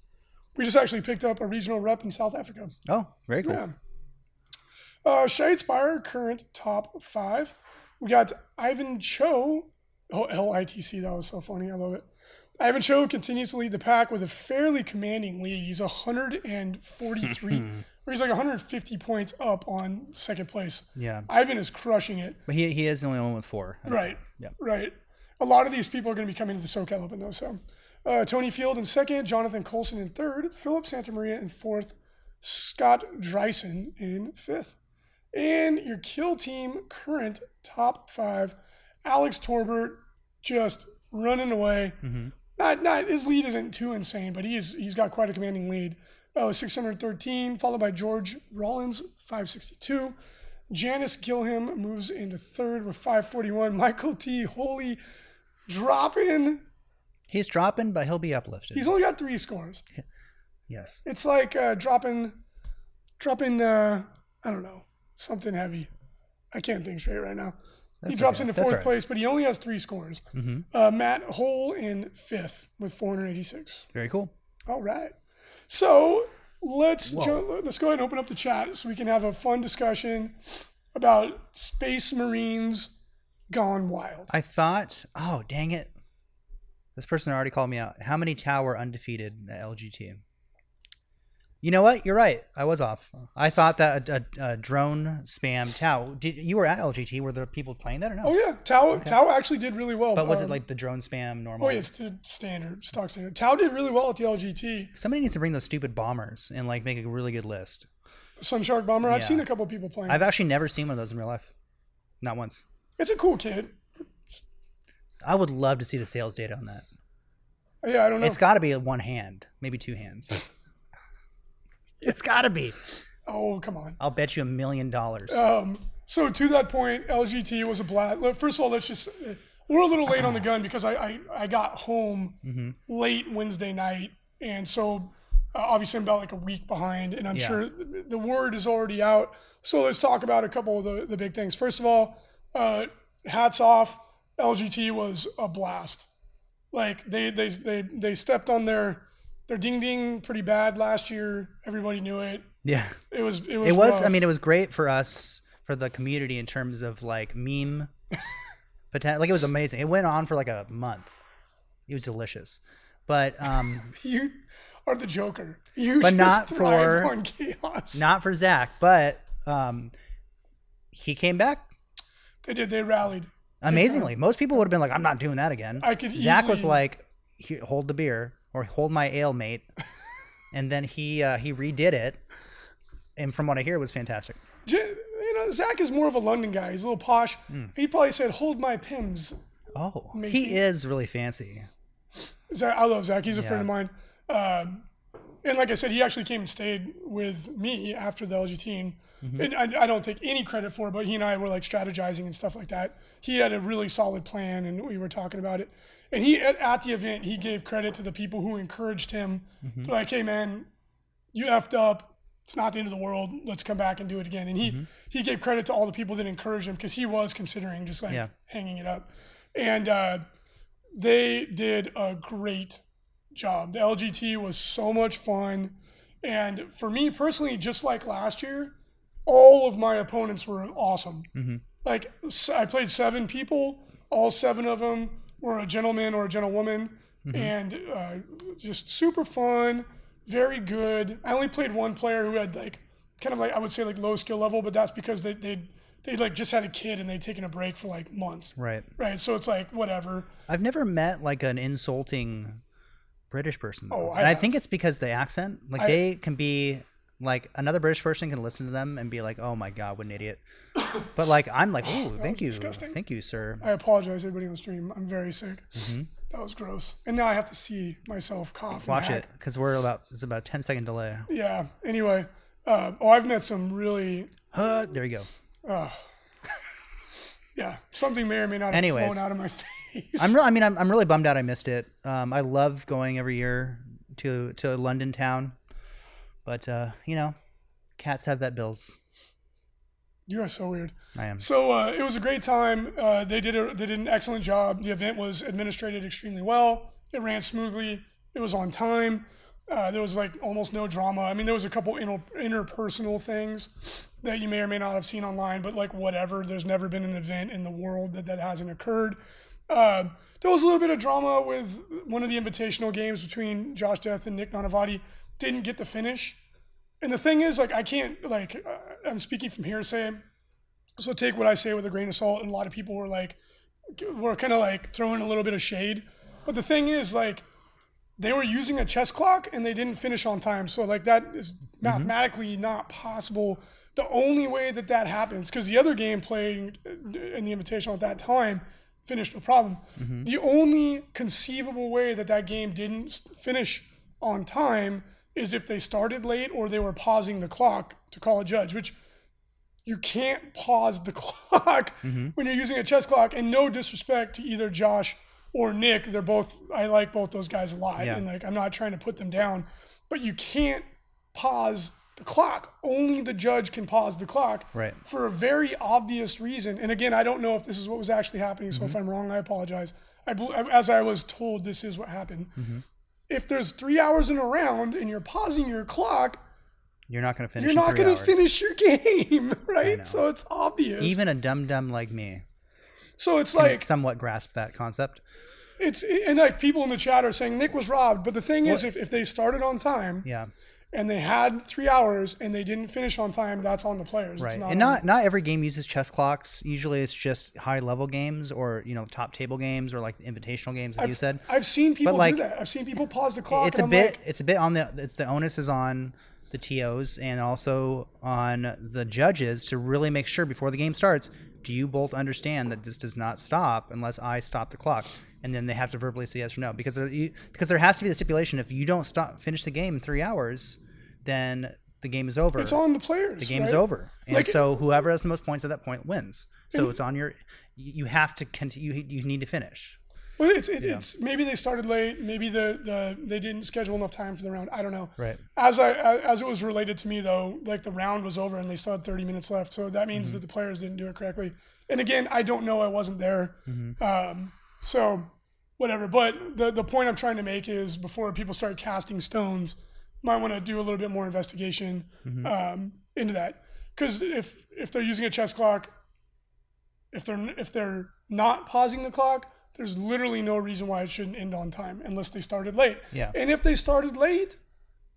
We just actually picked up a regional rep in South Africa. Oh, very cool. Yeah. Uh, Shadespire, current top five. We got Ivan Cho. Oh, LITC. That was so funny. I love it. Ivan Cho continues to lead the pack with a fairly commanding lead. He's 143, or he's like 150 points up on second place. Yeah. Ivan is crushing it. But he he is the only one with four. Right. Yeah. Right. A lot of these people are going to be coming to the SoCal Open, though. So, uh, Tony Field in second, Jonathan Colson in third, Philip Santamaria in fourth, Scott Dryson in fifth. And your kill team current top five, Alex Torbert just running away. hmm Not, not his lead isn't too insane, but he is he's got quite a commanding lead. Uh, 613, followed by George Rollins, 562. Janice Gilham moves into third with 541. Michael T. Holy dropping. He's dropping, but he'll be uplifted. He's only got three scores. yes. It's like uh, dropping, dropping. Uh, I don't know something heavy. I can't think straight right now. That's he drops okay. into fourth right. place, but he only has three scores. hmm Uh, Matt Hole in fifth with 486. Very cool. All right. So let's jo- let's go ahead and open up the chat so we can have a fun discussion about Space Marines gone wild. I thought, oh dang it, this person already called me out. How many Tau undefeated at LGT? You know what? You're right. I was off. I thought that a, a, a drone spam Tau. Did you were at LGT? Were there people playing that or no? Oh yeah, Tau Tau actually did really well. But was it Um, like the drone spam normal? Oh yeah, it's the standard stock standard. Tau did really well at the LGT. Somebody needs to bring those stupid bombers and like make a really good list. Sunshark Bomber. I've seen a couple people playing. I've actually never seen one of those in real life. Not once. It's a cool kid. I would love to see the sales data on that. Yeah, I don't know. It's got to be one hand, maybe two hands. It's got to be. oh come on. I'll bet you a million dollars. Um, so to that point, LGT was a blast. First of all, let's just we're a little late on the gun because I I, I got home hmm late Wednesday night, and so uh, obviously I'm about like a week behind, and I'm Yeah. sure the word is already out. So let's talk about a couple of the, the big things. First of all, uh, hats off, LGT was a blast. Like they they they they stepped on their their ding ding pretty bad last year. Everybody knew it. Yeah. It was it was. It was. I mean, it was great for us for the community in terms of like meme. potential like it was amazing. It went on for like a month. It was delicious, but um, you are the Joker. You But just not for- chaos. not for Zach. But um, he came back They did. They rallied. amazingly. Most people would have been like, "I'm not doing that again." I could Zach was like, "Hold the beer or hold my ale, mate," and then he uh, he redid it, and from what I hear, it was fantastic. You know, Zach is more of a London guy. He's a little posh. Hmm. He probably said, "Hold my Pimm's." Oh, Makes he is really fancy. Zach, I love Zach. He's a Yeah. friend of mine. Um, and like I said, he actually came and stayed with me after the LG team. Mm-hmm. And I, I don't take any credit for it, but he and I were like strategizing and stuff like that. He had a really solid plan, and we were talking about it. And he at, at the event, he gave credit to the people who encouraged him. Mhm. They're like, "Hey, man, you effed up. It's not the end of the world. Let's come back and do it again." And he Mhm. he gave credit to all the people that encouraged him because he was considering just like Yeah. hanging it up. And uh, they did a great job. The LGT was so much fun. And for me personally, just like last year, all of my opponents were awesome. Mhm. Like I played seven people, all seven of them were a gentleman or a gentlewoman, Mhm. and uh, just super fun, very good. I only played one player who had like kind of like I would say like low skill level, but that's because they they they like just had a kid and they'd taken a break for like months, Right. right? So it's like whatever. I've never met like an insulting British person. Oh. I and I think it's because the accent. Like I- they can be like another British person can listen to them and be like, "Oh my god, what an idiot." But like I'm like, "Oh, thank you, disgusting. thank you, sir." I apologize, everybody on the stream. I'm very sick. Mhm. That was gross. And now I have to see myself cough. Watch it because we're about it's about a 10 second delay. Yeah. Anyway, uh, oh, I've met some really, Huh, there you go. uh, yeah, something may or may not have Anyways. flown out of my face. I'm really, I mean, I'm, I'm really bummed out. I missed it. Um, I love going every year to to London town, but uh, you know, cats have vet bills. you are so weird. I am. So uh, it was a great time. Uh, they did a, they did an excellent job. The event was administrated extremely well. It ran smoothly. It was on time. Uh, there was like almost no drama. I mean, there was a couple inter- interpersonal things that you may or may not have seen online, but like whatever. There's never been an event in the world that that hasn't occurred. Uh, there was a little bit of drama with one of the invitational games between Josh Death and Nick Nanavati. Didn't get to finish. And the thing is, like, I can't, like, uh, I'm speaking from hearsay. So take what I say with a grain of salt. And a lot of people were like, were kind of like throwing a little bit of shade. But the thing is, like, they were using a chess clock and they didn't finish on time. So like that is mm-hmm. mathematically not possible. The only way that that happens, because the other game playing uh, in the Invitational at that time finished no problem. Mm-hmm. The only conceivable way that that game didn't finish on time is if they started late or they were pausing the clock to call a judge, which you can't pause the clock Mhm. when you're using a chess clock. And no disrespect to either Josh or Nick, they're both I like both those guys a lot, Yeah. and like I'm not trying to put them down, but you can't pause the clock. Only the judge can pause the clock Right. for a very obvious reason. And again, I don't know if this is what was actually happening. So Mm-hmm. if I'm wrong, I apologize. I, as I was told, this is what happened. Mm-hmm. If there's three hours in a round and you're pausing your clock, You're not going to finish. you're not going to finish your game, right? So it's obvious. Even a dum dum like me so it's like somewhat grasp that concept. it's and like people in the chat are saying Nick was robbed, but the thing is, if, if they started on time Yeah. And they had three hours and they didn't finish on time, that's on the players. It's Right. not and on- not not every game uses chess clocks. Usually it's just high level games or, you know, top table games or like invitational games like you said. I've seen people like, do that. I've seen people pause the clock. it's a I'm bit like, it's a bit on the it's the onus is on the TOs and also on the judges to really make sure before the game starts, do you both understand that this does not stop unless I stop the clock? And then they have to verbally say yes or no because there, you, because there has to be the stipulation if you don't stop finish the game in three hours, then the game is over. it's on the players. the game right? over, and Like- so whoever has the most points at that point wins. So it's on your. You have to continue. You, you need to finish. Well, it's it, it's maybe they started late. Maybe the, the they didn't schedule enough time for the round. I don't know. Right. As I as it was related to me though, like the round was over and they still had 30 minutes left. So that means Mm-hmm. that the players didn't do it correctly. And again, I don't know. I wasn't there. Mm-hmm. Um, so whatever. But the the point I'm trying to make is before people start casting stones, might want to do a little bit more investigation Mm-hmm. um, into that. Because if if they're using a chess clock, if they're if they're not pausing the clock, there's literally no reason why it shouldn't end on time unless they started late. Yeah. And if they started late,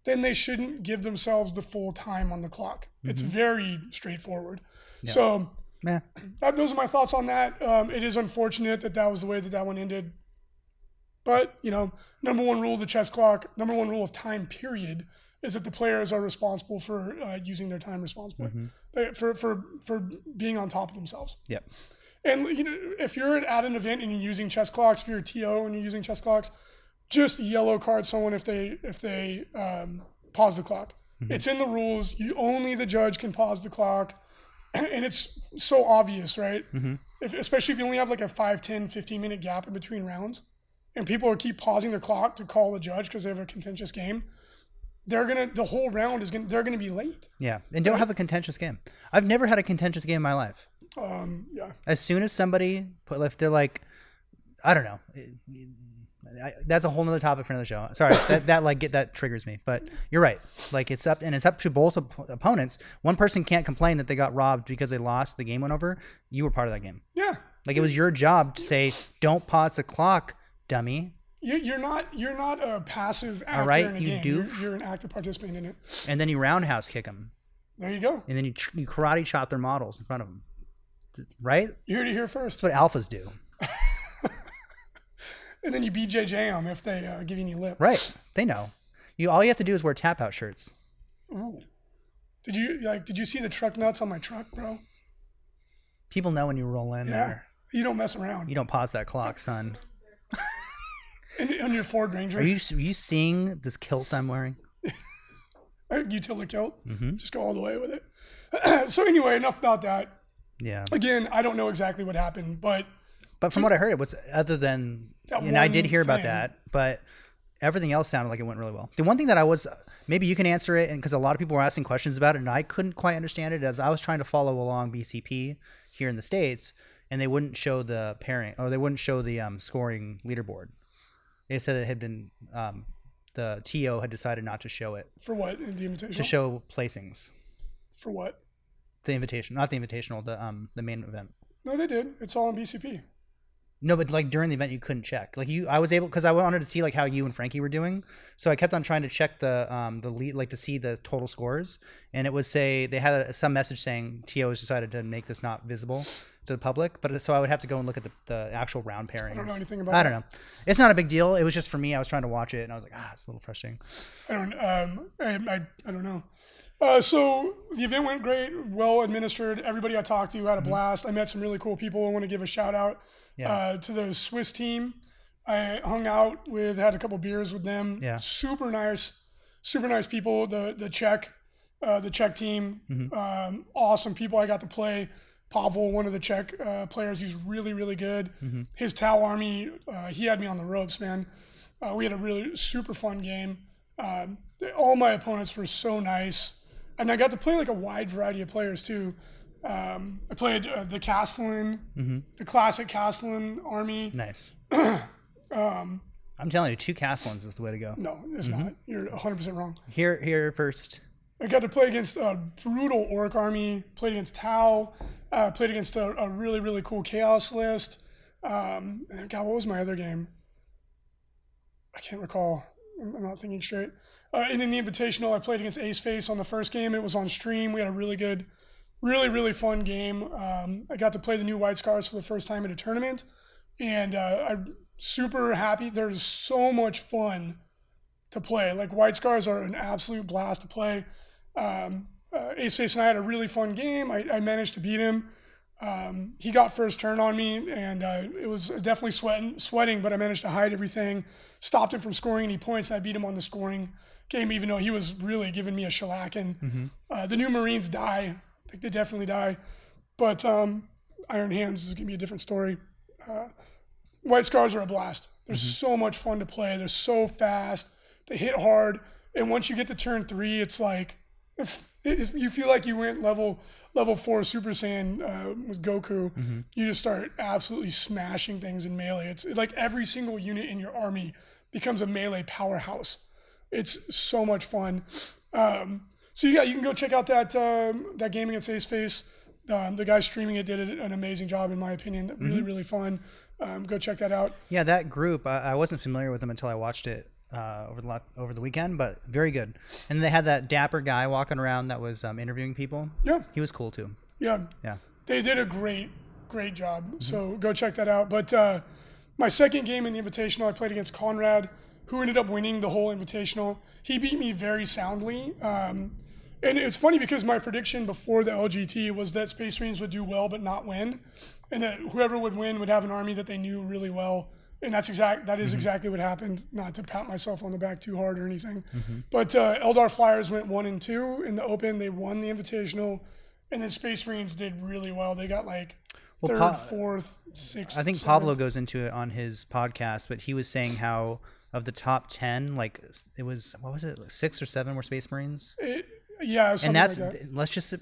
then they shouldn't give themselves the full time on the clock. It's very straightforward. Yeah. So Yeah. that, those are my thoughts on that. Um, it is unfortunate that that was the way that that one ended. But you know, number one rule of the chess clock, number one rule of time period, is that the players are responsible for uh, using their time responsibly, They- for for for being on top of themselves. Yep. And you know, if you're at an event and you're using chess clocks, if you're a TO and you're using chess clocks, just yellow card someone if they if they um, pause the clock. It's in the rules. You only the judge can pause the clock, and it's so obvious, right? Mhm. If, especially if you only have like a 5, 10, 15 minute gap in between rounds, and people will keep pausing the clock to call the judge because they have a contentious game. They're gonna the whole round is gonna they're gonna be late. Yeah. And don't have a contentious game. I've never had a contentious game in my life. Um, yeah. as soon as somebody put if they're like i don't know I, that's a whole nother topic for another show sorry that, that like get that triggers me but you're right like it's up and it's up to both op- opponents one person can't complain that they got robbed because they lost the game went over you were part of that game Yeah. like it was your job to say don't pause the clock dummy You, you're not you're not a passive actor right, in a you game. doof. You're, you're an active participant in it. and then you roundhouse kick them There you go. and then you, tr- you karate chop their models in front of them right You heard it here first. that's what alphas do and then you BJJ them if they uh, give you any lip. Right. They know. You all you have to do is wear tap out shirts. Ooh. Did you like? Did you see the truck nuts on my truck, bro? People know when you roll in Yeah. there. You don't mess around. You don't pause that clock, son. And on your Ford Ranger, Are you are you seeing this kilt I'm wearing? utility kilt. Mm-hmm. Just go all the way with it. so anyway, enough about that. Yeah. Again, I don't know exactly what happened, but But from what I heard, it was other than, and I did hear about that, but everything else sounded like it went really well. The one thing that I was, maybe you can answer it, and because a lot of people were asking questions about it, and I couldn't quite understand it as I was trying to follow along BCP here in the states, and they wouldn't show the pairing, or they wouldn't show the um, scoring leaderboard. They said it had been, um, the TO had decided not to show it for what in the invitation? to show placings. for what? The invitation, not the invitational, the um, the main event. No, they did. It's all on BCP. No, but like during the event, you couldn't check. Like you, I was able because I wanted to see like how you and Frankie were doing. So I kept on trying to check the um the lead, like to see the total scores, and it would say they had a, some message saying TO has decided to make this not visible to the public. But so I would have to go and look at the, the actual round pairings. I don't know anything about I don't know. It's not a big deal. It was just for me. I was trying to watch it, and I was like, ah, it's a little frustrating. I don't. Um, I, I, I don't know. Uh, so the event went great, well administered. Everybody I talked to had a blast. I met some really cool people. I want to give a shout out Mm-hmm. Yeah. uh, to the Swiss team. I hung out with, had a couple beers with them. Yeah. Super nice, super nice people. The the Czech, uh, the Czech team, Mhm. um, awesome people. I got to play. Pavel, one of the Czech uh, players, he's really really good. Mhm. His Tau Army, uh, he had me on the ropes, man. Uh, we had a really super fun game. Um, all my opponents were so nice, and I got to play like a wide variety of players too. Um, I played uh, the Castellan, hmm the classic Castellan army. Nice. Um, I'm telling you, two Castellans is the way to go. no, it's Mm-hmm. not. You're 100% wrong. Here, here first. I got to play against a brutal orc army. Played against Tau. Uh, played against a, a really really cool chaos list. Um, and God, what was my other game? I can't recall. I'm I'm not thinking straight. Uh, and in the invitational, I played against Ace Face on the first game. It was on stream. We had a really good, really really fun game. Um, I got to play the new White Scars for the first time in a tournament, and uh, I'm super happy. There's so much fun to play. Like White Scars are an absolute blast to play. Um, uh, Ace Face and I had a really fun game. I, I managed to beat him. Um, he got first turn on me, and uh, it was definitely sweating, sweating, but I managed to hide everything, stopped him from scoring any points, and I beat him on the scoring game, even though he was really giving me a shellacking. Mhm. Uh, the new Marines die. I think they definitely die. But um, Iron Hands is going to be a different story. Uh, White Scars are a blast. They're so much fun to play. They're so fast. They hit hard. And once you get to turn three, it's like if, if you feel like you went level level four Super Saiyan uh, with Goku. You just start absolutely smashing things in melee. It's like every single unit in your army becomes a melee powerhouse. It's so much fun. Um, so yeah, you can go check out that um, that game against Ace Face. Um, the guy streaming it did an amazing job, in my opinion. Really, really fun. Um, go check that out. Yeah, that group. I, I wasn't familiar with them until I watched it uh, over the lot, over the weekend, but very good. And they had that dapper guy walking around that was um, interviewing people. Yeah, He was cool too. yeah, Yeah. they did a great, great job. So go check that out. But uh, my second game in the Invitational, I played against Conrad, who ended up winning the whole Invitational. He beat me very soundly. Um, and it's funny because my prediction before the LGT was that Space Marines would do well but not win, and that whoever would win would have an army that they knew really well. And that's exact. That is exactly what happened. Not to pat myself on the back too hard or anything, but uh, Eldar Flyers went one and two in the Open. They won the Invitational, and then Space Marines did really well. They got like Well, third, Pa- fourth, sixth. I think seventh. Pablo goes into it on his podcast, but he was saying how of the top ten, like it was what was it, like six or seven were Space Marines, It, yeah, and that's like that. let's just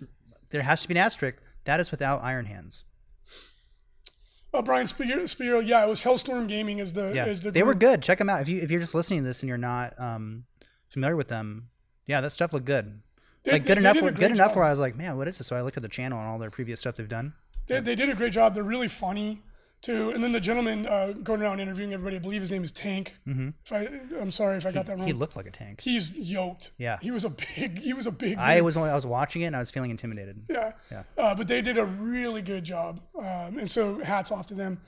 there has to be an asterisk. That is without Iron Hands. Oh, Brian Spiro, Spiro, yeah, it was Hellstorm Gaming as the Yeah, as the they were good. Check them out if you if you're just listening to this and you're not um, familiar with them. Yeah, that stuff looked good. They- like good they enough, did a where, great good enough where I was like, man, what is this? So I looked at the channel and all their previous stuff they've done. They, they did a great job. They're really funny too. And then the gentleman uh, going around interviewing everybody, I believe his name is Tank. hmm If I, I'm sorry if I got that wrong. He looked like a tank. He's yoked. Yeah. He was a big. He was a big. I was only I was watching it and I was feeling intimidated. Yeah. Yeah. Uh, but they did a really good job, um, and so hats off to them.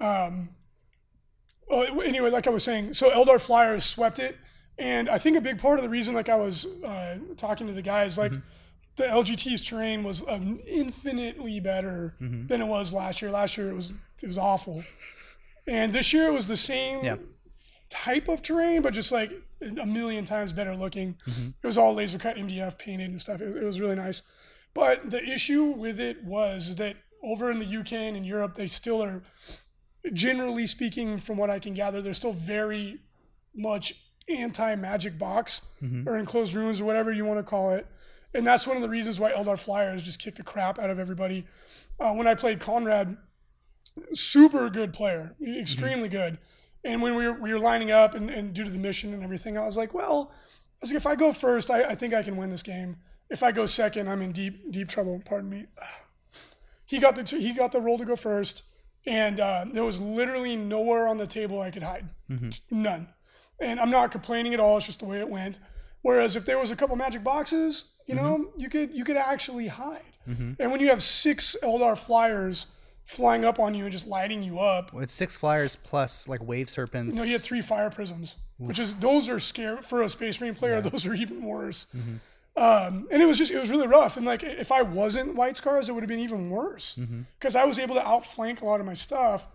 Um, uh, anyway, like I was saying, so Eldar Flyers swept it, and I think a big part of the reason, like I was uh, talking to the guys, like the LGT's terrain was um, infinitely better Mhm. than it was last year. Last year it was it was awful, and this year it was the same Yeah. type of terrain, but just like a million times better looking. Mhm. It was all laser cut MDF painted and stuff. It, it was really nice. But the issue with it was that over in the UK and in Europe, they still are, generally speaking, from what I can gather, they're still very much anti magic box Mhm. or enclosed ruins or whatever you want to call it. And that's one of the reasons why Eldar Flyers just kicked the crap out of everybody. Uh, when I played Conrad, super good player, extremely good. And when we were, we were lining up and, and due to the mission and everything, I was like, well, I was like, if I go first, I, I think I can win this game. If I go second, I'm in deep deep trouble. Pardon me. He got the t- he got the role to go first, and uh, there was literally nowhere on the table I could hide, Mhm. none. And I'm not complaining at all. It's just the way it went. Whereas if there was a couple magic boxes, you know, you could you could actually hide. Mhm. And when you have six Eldar flyers flying up on you and just lighting you up, Well, it's six flyers plus like wave serpents. you know, you had three fire prisms, which is those are scary for a Space Marine player. Those are even worse. Mhm. Um, and it was just it was really rough. And like if I wasn't White Scars, it would have been even worse because I was able to outflank a lot of my stuff.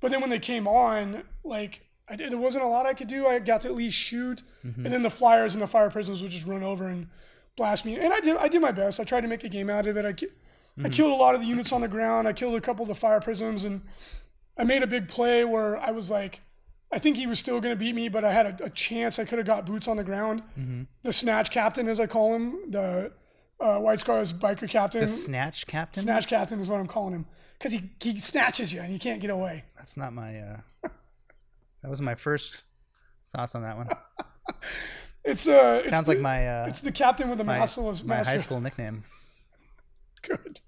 But then when they came on, like I there wasn't a lot I could do. I got to at least shoot, and then the flyers and the fire prisms would just run over and blast me. And I did I did my best. I tried to make a game out of it. I ki- I killed a lot of the units on the ground. I killed a couple of the fire prisms, and I made a big play where I was like, I think he was still going to beat me, but I had a, a chance. I could have got boots on the ground. Mhm. The snatch captain, as I call him, the uh, White Scars biker captain. The snatch captain. snatch captain is what I'm calling him because he, he snatches you and you can't get away. That's not my. uh That was my first thoughts on that one. It's uh, it's Sounds the, like my uh it's the captain with the my, master of my master. high school nickname. Good.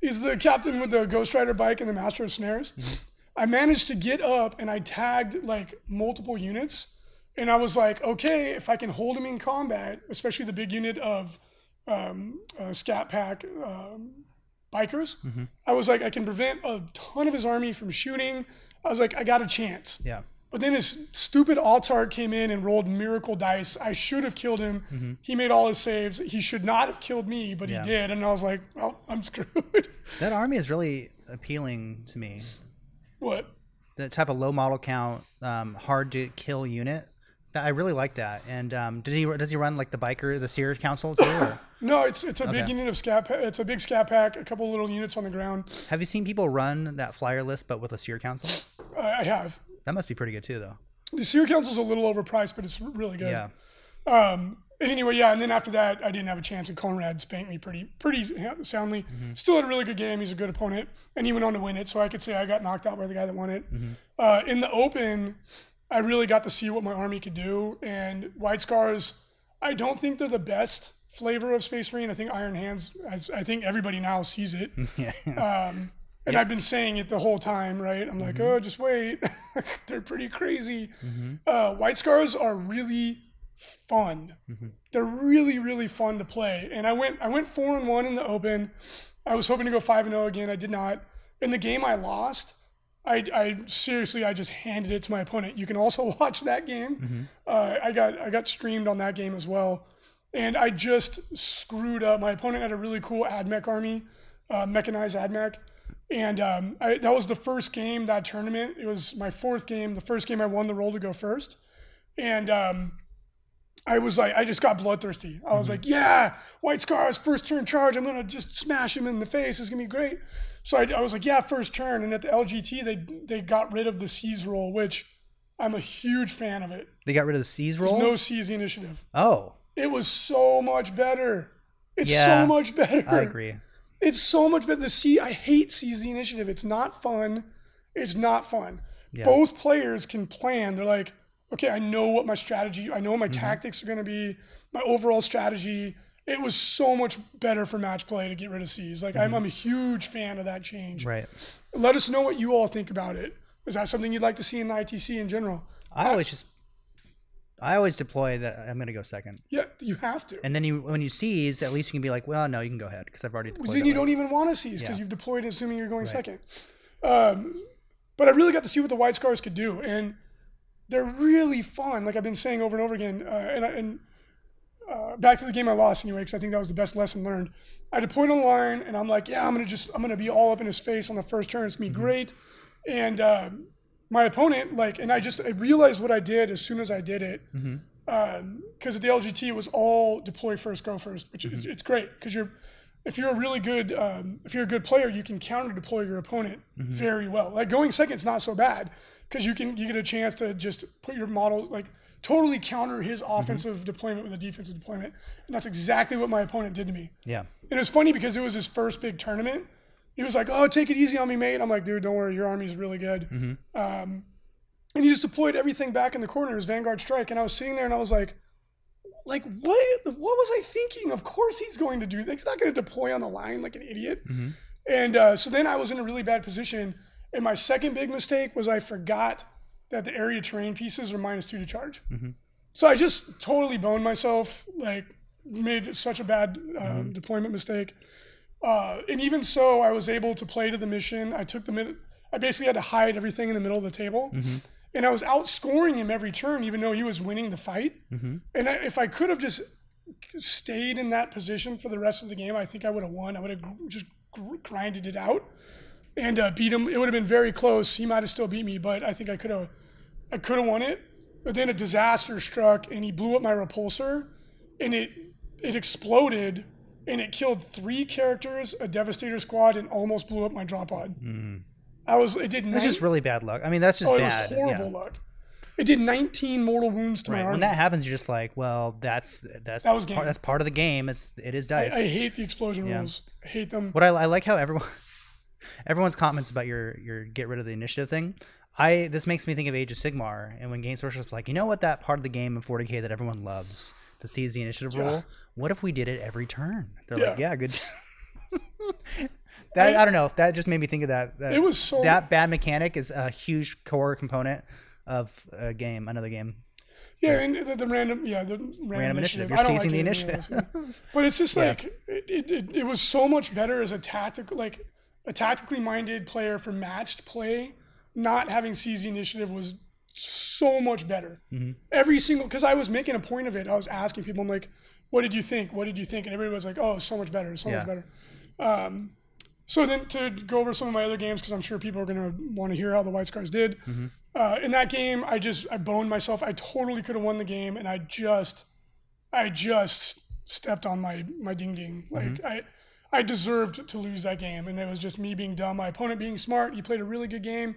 He's the captain with the Ghost Rider bike and the master of snares. Mm-hmm. I managed to get up and I tagged like multiple units. And I was like, okay, if I can hold him in combat, especially the big unit of um, uh, Scat Pack um, bikers, Mhm. I was like, I can prevent a ton of his army from shooting. I was like, I got a chance. Yeah. But then his stupid Autarch came in and rolled miracle dice. I should have killed him. Mhm. He made all his saves. He should not have killed me, but Yeah. he did. And I was like, well, I'm screwed. That army is really appealing to me. what? That type of low model count, um, hard to kill unit. I really like that. And um, does he does he run like the biker, the Seer Council too? No, it's it's a big unit of scat. Pa- it's a big scat pack. A couple little units on the ground. have you seen people run that flyer list but with a Seer Council? I have. That must be pretty good too, though. The Seer Council's a little overpriced, but it's really good. Yeah. Um, and anyway, yeah. And then after that, I didn't have a chance, and Conrad spanked me pretty pretty soundly. Mm-hmm. Still had a really good game. He's a good opponent, and he went on to win it. So I could say I got knocked out by the guy that won it. Mm-hmm. Uh, in the open, I really got to see what my army could do. And White Scars, I don't think they're the best flavor of Space Marine. I think Iron Hands, as I think everybody now sees it. yeah. Um, and I've been saying it the whole time, right? I'm like, oh, just wait. They're pretty crazy. Mhm. Uh, White Scars are really fun. Mhm. They're really, really fun to play. And I went, I went four and one in the open. I was hoping to go five and zero again. I did not. In the game I lost, I, I seriously, I just handed it to my opponent. You can also watch that game. Mhm. Uh, I got, I got streamed on that game as well. And I just screwed up. My opponent had a really cool AdMech army, uh, mechanized AdMech. And um, I, that was the first game that tournament. It was my fourth game. The first game I won the role to go first. And um, I was like, I just got bloodthirsty. I was like, yeah, White Scars, first turn charge. I'm going to just smash him in the face. It's going to be great. So I, I was like, yeah, first turn. And at the LGT, they, they got rid of the Seize roll, which I'm a huge fan of it. They got rid of the seize There's roll. no Seize initiative. oh, It was so much better. It's Yeah, so much better. I agree. It's so much better. The C I hate seize the initiative. It's not fun. It's not fun. Yeah. Both players can plan. They're like, okay, I know what my strategy, I know what my Mm-hmm. tactics are going to be, my overall strategy. It was so much better for match play to get rid of Seize. Like I'm, I'm a huge fan of that change. Mm-hmm. Right. Let us know what you all think about it. Is that something you'd like to see in the ITC in general? I always just, I always deploy that I'm gonna go second, Yeah, you have to. and then you when you seize, at least you can be like, well, no, you can go ahead because I've already deployed. then you don't even want to seize because Yeah. you've deployed assuming you're going Right. second. Um, but I really got to see what the White Scars could do. And they're really fun. Like I've been saying over and over again, uh, and, I- and uh, back to the game I lost anyway, because I think that was the best lesson learned. I deployed online, and I'm like, yeah, I'm gonna just, I'm gonna be all up in his face on the first turn. It's gonna be great. And uh, my opponent, like, and I just I realized what I did as soon as I did it, mm-hmm. um, because at the LGT was all deploy first, go first, which is mm-hmm. it's great because you're. If you're a really good, um, if you're a good player, you can counter deploy your opponent mm-hmm. very well. Like going second is not so bad because you can you get a chance to just put your model like totally counter his offensive deployment with a defensive deployment, and that's exactly what my opponent did to me. Yeah. And it was funny because it was his first big tournament. He was like, "Oh, take it easy on me, mate." I'm like, "Dude, don't worry, your army's really good." Um, and he just deployed everything back in the corner, his Vanguard strike, and I was sitting there and I was like, "Like what? What was I thinking? Of course he's going to do that. He's not going to deploy on the line like an idiot." And uh, so then I was in a really bad position. And my second big mistake was I forgot that the area terrain pieces are minus two to charge. So I just totally boned myself, like made such a bad uh, deployment mistake. Uh, and even so, I was able to play to the mission. I took the mid- I basically had to hide everything in the middle of the table, and I was outscoring him every turn, even though he was winning the fight. And I, if I could have just stayed in that position for the rest of the game, I think I would have won. I would have just grinded it out and uh, beat him. It would have been very close. He might have still beat me, but I think I could have, I could have won it. But then a disaster struck, and he blew up my repulsor, and it it exploded, and it killed three characters, a Devastator squad, and almost blew up my drop pod. I was it did. Mm. That's nine- just really bad luck. I mean, that's just oh, it was horrible yeah. luck. It did 19 mortal wounds to my Right. army. When that happens, you're just like, well, that's that's That was part, game. that's part of the game. It's it is I, dice. I hate the explosion Yeah. rules. I hate them. What I, I like how everyone everyone's comments about your your get rid of the initiative thing. I this makes me think of Age of Sigmar, and when Games Workshop's like, you know what, that part of the game in 40k that everyone loves, the seize the initiative Yeah. rule. What if we did it every turn? They're like, Yeah. yeah, good. that I- I, don't know. If That just made me think of that. that It was so- that bad mechanic is a huge core component of a game, another game. Yeah, and the, the random, yeah, the random, Random initiative. initiative. You're seizing the like it, initiative. but it's just Yeah. like it, it, it, it was so much better as a tactical, like a tactically minded player for matched play. Not having seize the initiative was so much better. Mm-hmm. Every single, because I was making a point of it. I was asking people, I'm like, "What did you think? What did you think?" And everybody was like, "Oh, so much better, so Yeah. much better." Um, so then to go over some of my other games, because I'm sure people are going to want to hear how the White Scars did. Uh, in that game, I just I boned myself. I totally could have won the game, and I just I just stepped on my my ding ding. Like I I deserved to lose that game, and it was just me being dumb. My opponent being smart. He played a really good game,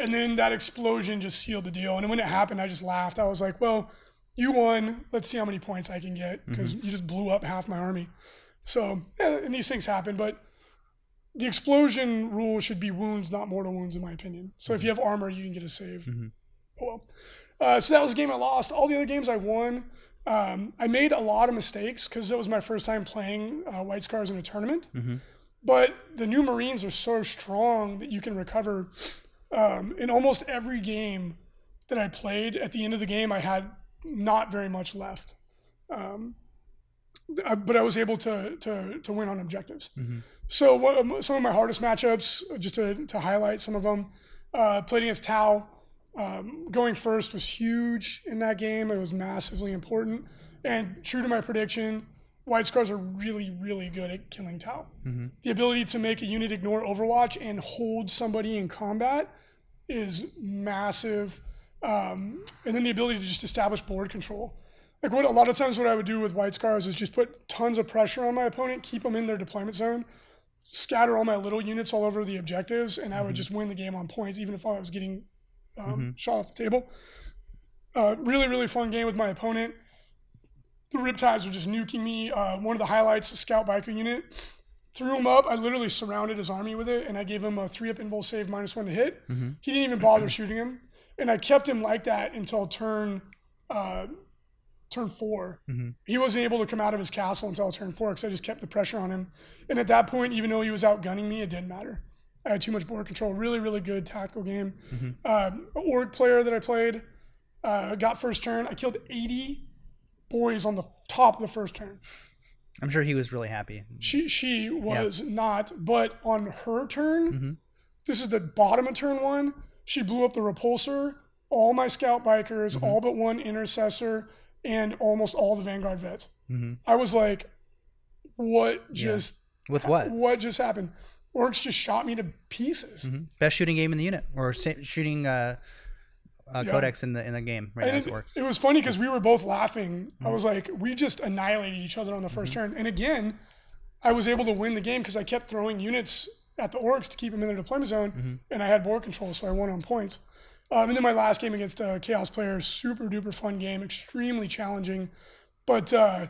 and then that explosion just sealed the deal. And when it happened, I just laughed. I was like, "Well, you won. Let's see how many points I can get because you just blew up half my army." So, and these things happen, but the explosion rule should be wounds, not mortal wounds, in my opinion. So if you have armor, you can get a save. Oh well. Uh, so that was a game I lost. All the other games I won. Um, I made a lot of mistakes because it was my first time playing uh, White Scars in a tournament. But the new Marines are so strong that you can recover. Um, in almost every game that I played, at the end of the game, I had not very much left. Um, I- but I was able to to, to win on objectives. So what, um, some of my hardest matchups, just to, to highlight some of them, uh, played against Tau. Um, going first was huge in that game. It was massively important. And true to my prediction, White Scars are really, really good at killing Tau. The ability to make a unit ignore Overwatch and hold somebody in combat is massive. Um, and then the ability to just establish board control. Like what a lot of times what I would do with White Scars is just put tons of pressure on my opponent, keep them in their deployment zone, scatter all my little units all over the objectives, and I would just win the game on points, even if I was getting um, shot off the table. Uh, really, really fun game with my opponent. The Riptides were just nuking me. Uh, one of the highlights, the Scout Biker unit, threw him up. I literally surrounded his army with it, and I gave him a three-up invul save minus one to hit. He didn't even bother shooting him, and I kept him like that until turn uh, turn 4 He wasn't able to come out of his castle until turn four because I just kept the pressure on him. And at that point, even though he was outgunning me, it didn't matter. I had too much board control. Really, really good tactical game. Um, ork player that I played uh, got first turn. I killed 80 boys on the top of the first turn. I'm sure he was really happy. She she was not, but on her turn, this is the bottom of turn one. She blew up the repulsor, all my scout bikers, Mm-hmm. all but one intercessor, and almost all the Vanguard vets. hmm I was like, what Yeah. just With what? what just happened? Orcs just shot me to pieces. hmm Best shooting game in the unit, or shooting uh, uh, Yeah. codex in the in the game right now And as it, orcs. it was funny because we were both laughing. Mm-hmm. I was like, we just annihilated each other on the 1st turn. And again, I was able to win the game because I kept throwing units at the orcs to keep them in their deployment zone, Mm-hmm. and I had board control, so I won on points. Um, and then my last game against a Chaos player, super duper fun game, extremely challenging, but uh,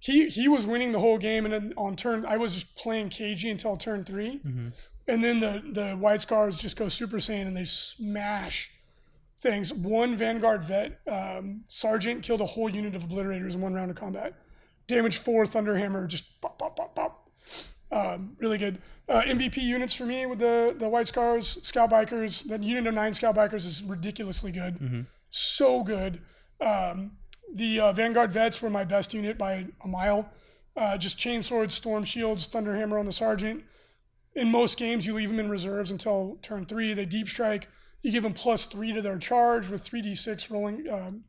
he he was winning the whole game. And then on turn, I was just playing KG until turn 3 hmm and then the the White Scars just go Super Saiyan and they smash things. One Vanguard vet um, sergeant killed a whole unit of obliterators in one round of combat. Damage four Thunderhammer, just pop pop pop pop. Um, really good. Uh, MVP units for me with the the White Scars, Scout Bikers. The unit of nine Scout Bikers is ridiculously good, Mhm. so good. Um, the uh, Vanguard vets were my best unit by a mile. Uh, just chain swords, storm shields, Thunderhammer on the sergeant in most games, you leave them in reserves until turn three. They deep strike. You give them plus three to their charge with 3d6 rolling. Um,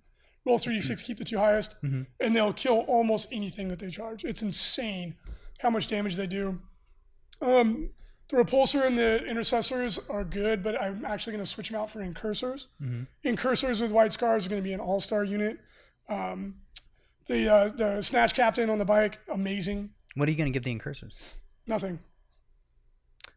roll 3d6, keep the two highest, Mhm. and they'll kill almost anything that they charge. It's insane how much damage they do. Um, the repulsor and the intercessors are good, but I'm actually going to switch them out for incursors. Mhm. Incursors with white scars are going to be an all-star unit. Um, the uh, the snatch captain on the bike, amazing. What are you going to give the incursors? Nothing.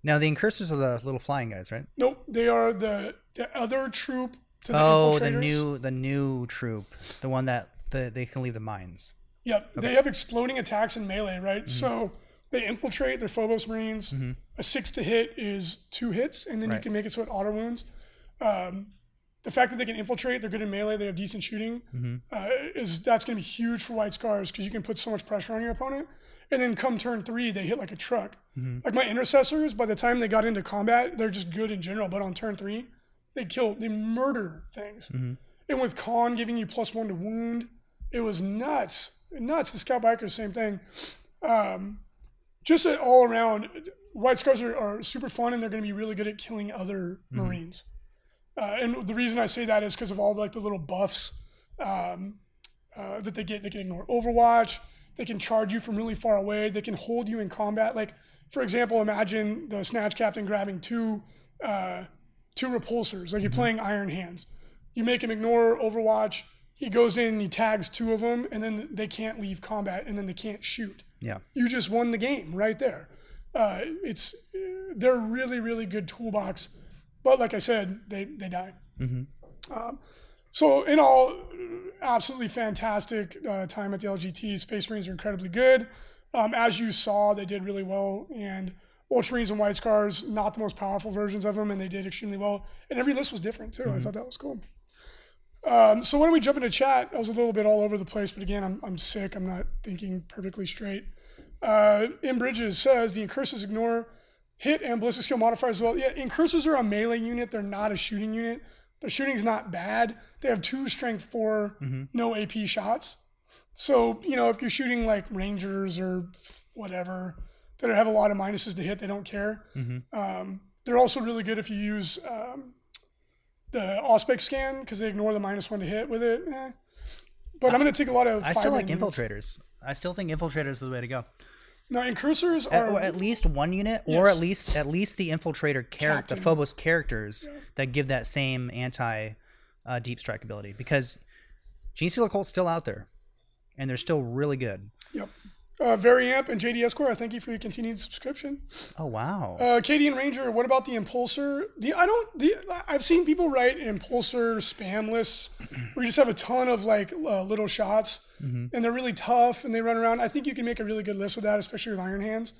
Now the incursors are the little flying guys, right? Nope, they are the the other troop to the oh, the new the new troop, the one that the, they can leave the mines. Yep, they have exploding attacks in melee, right? Mm-hmm. So they infiltrate their Phobos Marines. Mhm. A six to hit is two hits, and then you can make it so it auto wounds. Um, the fact that they can infiltrate, they're good in melee, they have decent shooting, Mhm. uh, is that's going to be huge for White Scars because you can put so much pressure on your opponent. And then come turn three, they hit like a truck. Mhm. Like my intercessors, by the time they got into combat, they're just good in general. But on turn three, they kill, they murder things. Mhm. And with Khan giving you plus one to wound, it was nuts. Nuts. The Scout Biker, same thing. Um, just all around, White Scars are, are super fun and they're going to be really good at killing other Marines. Uh, and the reason I say that is because of all like the little buffs um, uh, that they get. They can ignore Overwatch. They can charge you from really far away. They can hold you in combat. Like, for example, imagine the Snatch Captain grabbing two uh, two repulsors. Like you're playing Iron Hands. You make him ignore Overwatch. He goes in and he tags two of them, and then they can't leave combat, and then they can't shoot. Yeah. You just won the game right there. Uh, it's they're really really good toolbox, but like I said, they they die. hmm Um, so in all, absolutely fantastic uh, time at the LGT. Space Marines are incredibly good. Um, as you saw, they did really well. And Ultramarines and White Scars, not the most powerful versions of them, and they did extremely well. And every list was different too. I thought that was cool. Um, so why don't we jump into chat? I was a little bit all over the place, but again, I'm, I'm sick. I'm not thinking perfectly straight. Uh, in Bridges says the incursors ignore hit and ballistic skill modifiers as well. Yeah, incursors are a melee unit. They're not a shooting unit. Their shooting's not bad. They have two strength four, Mhm. no AP shots. So you know if you're shooting like rangers or whatever that have a lot of minuses to hit, they don't care. hmm Um, they're also really good if you use um, the Auspex scan because they ignore the minus one to hit with it. Eh. But I'm going to take a lot of. I still like five-man infiltrators. I still think infiltrators is the way to go. No, incursors are. or at least one unit, or Yes. at least at least the infiltrator character, the Phobos characters that give that same anti uh, deep strike ability. Because Genestealer Cults still out there, and they're still really good. Yep. Uh, Variamp and JD Esquire, I thank you for your continued subscription. Oh wow! Uh, Cadian Ranger, what about the Impulsor? The I don't. The, I've seen people write Impulsor spam lists where you just have a ton of like uh, little shots, Mhm. and they're really tough and they run around. I think you can make a really good list with that, especially with Iron Hands,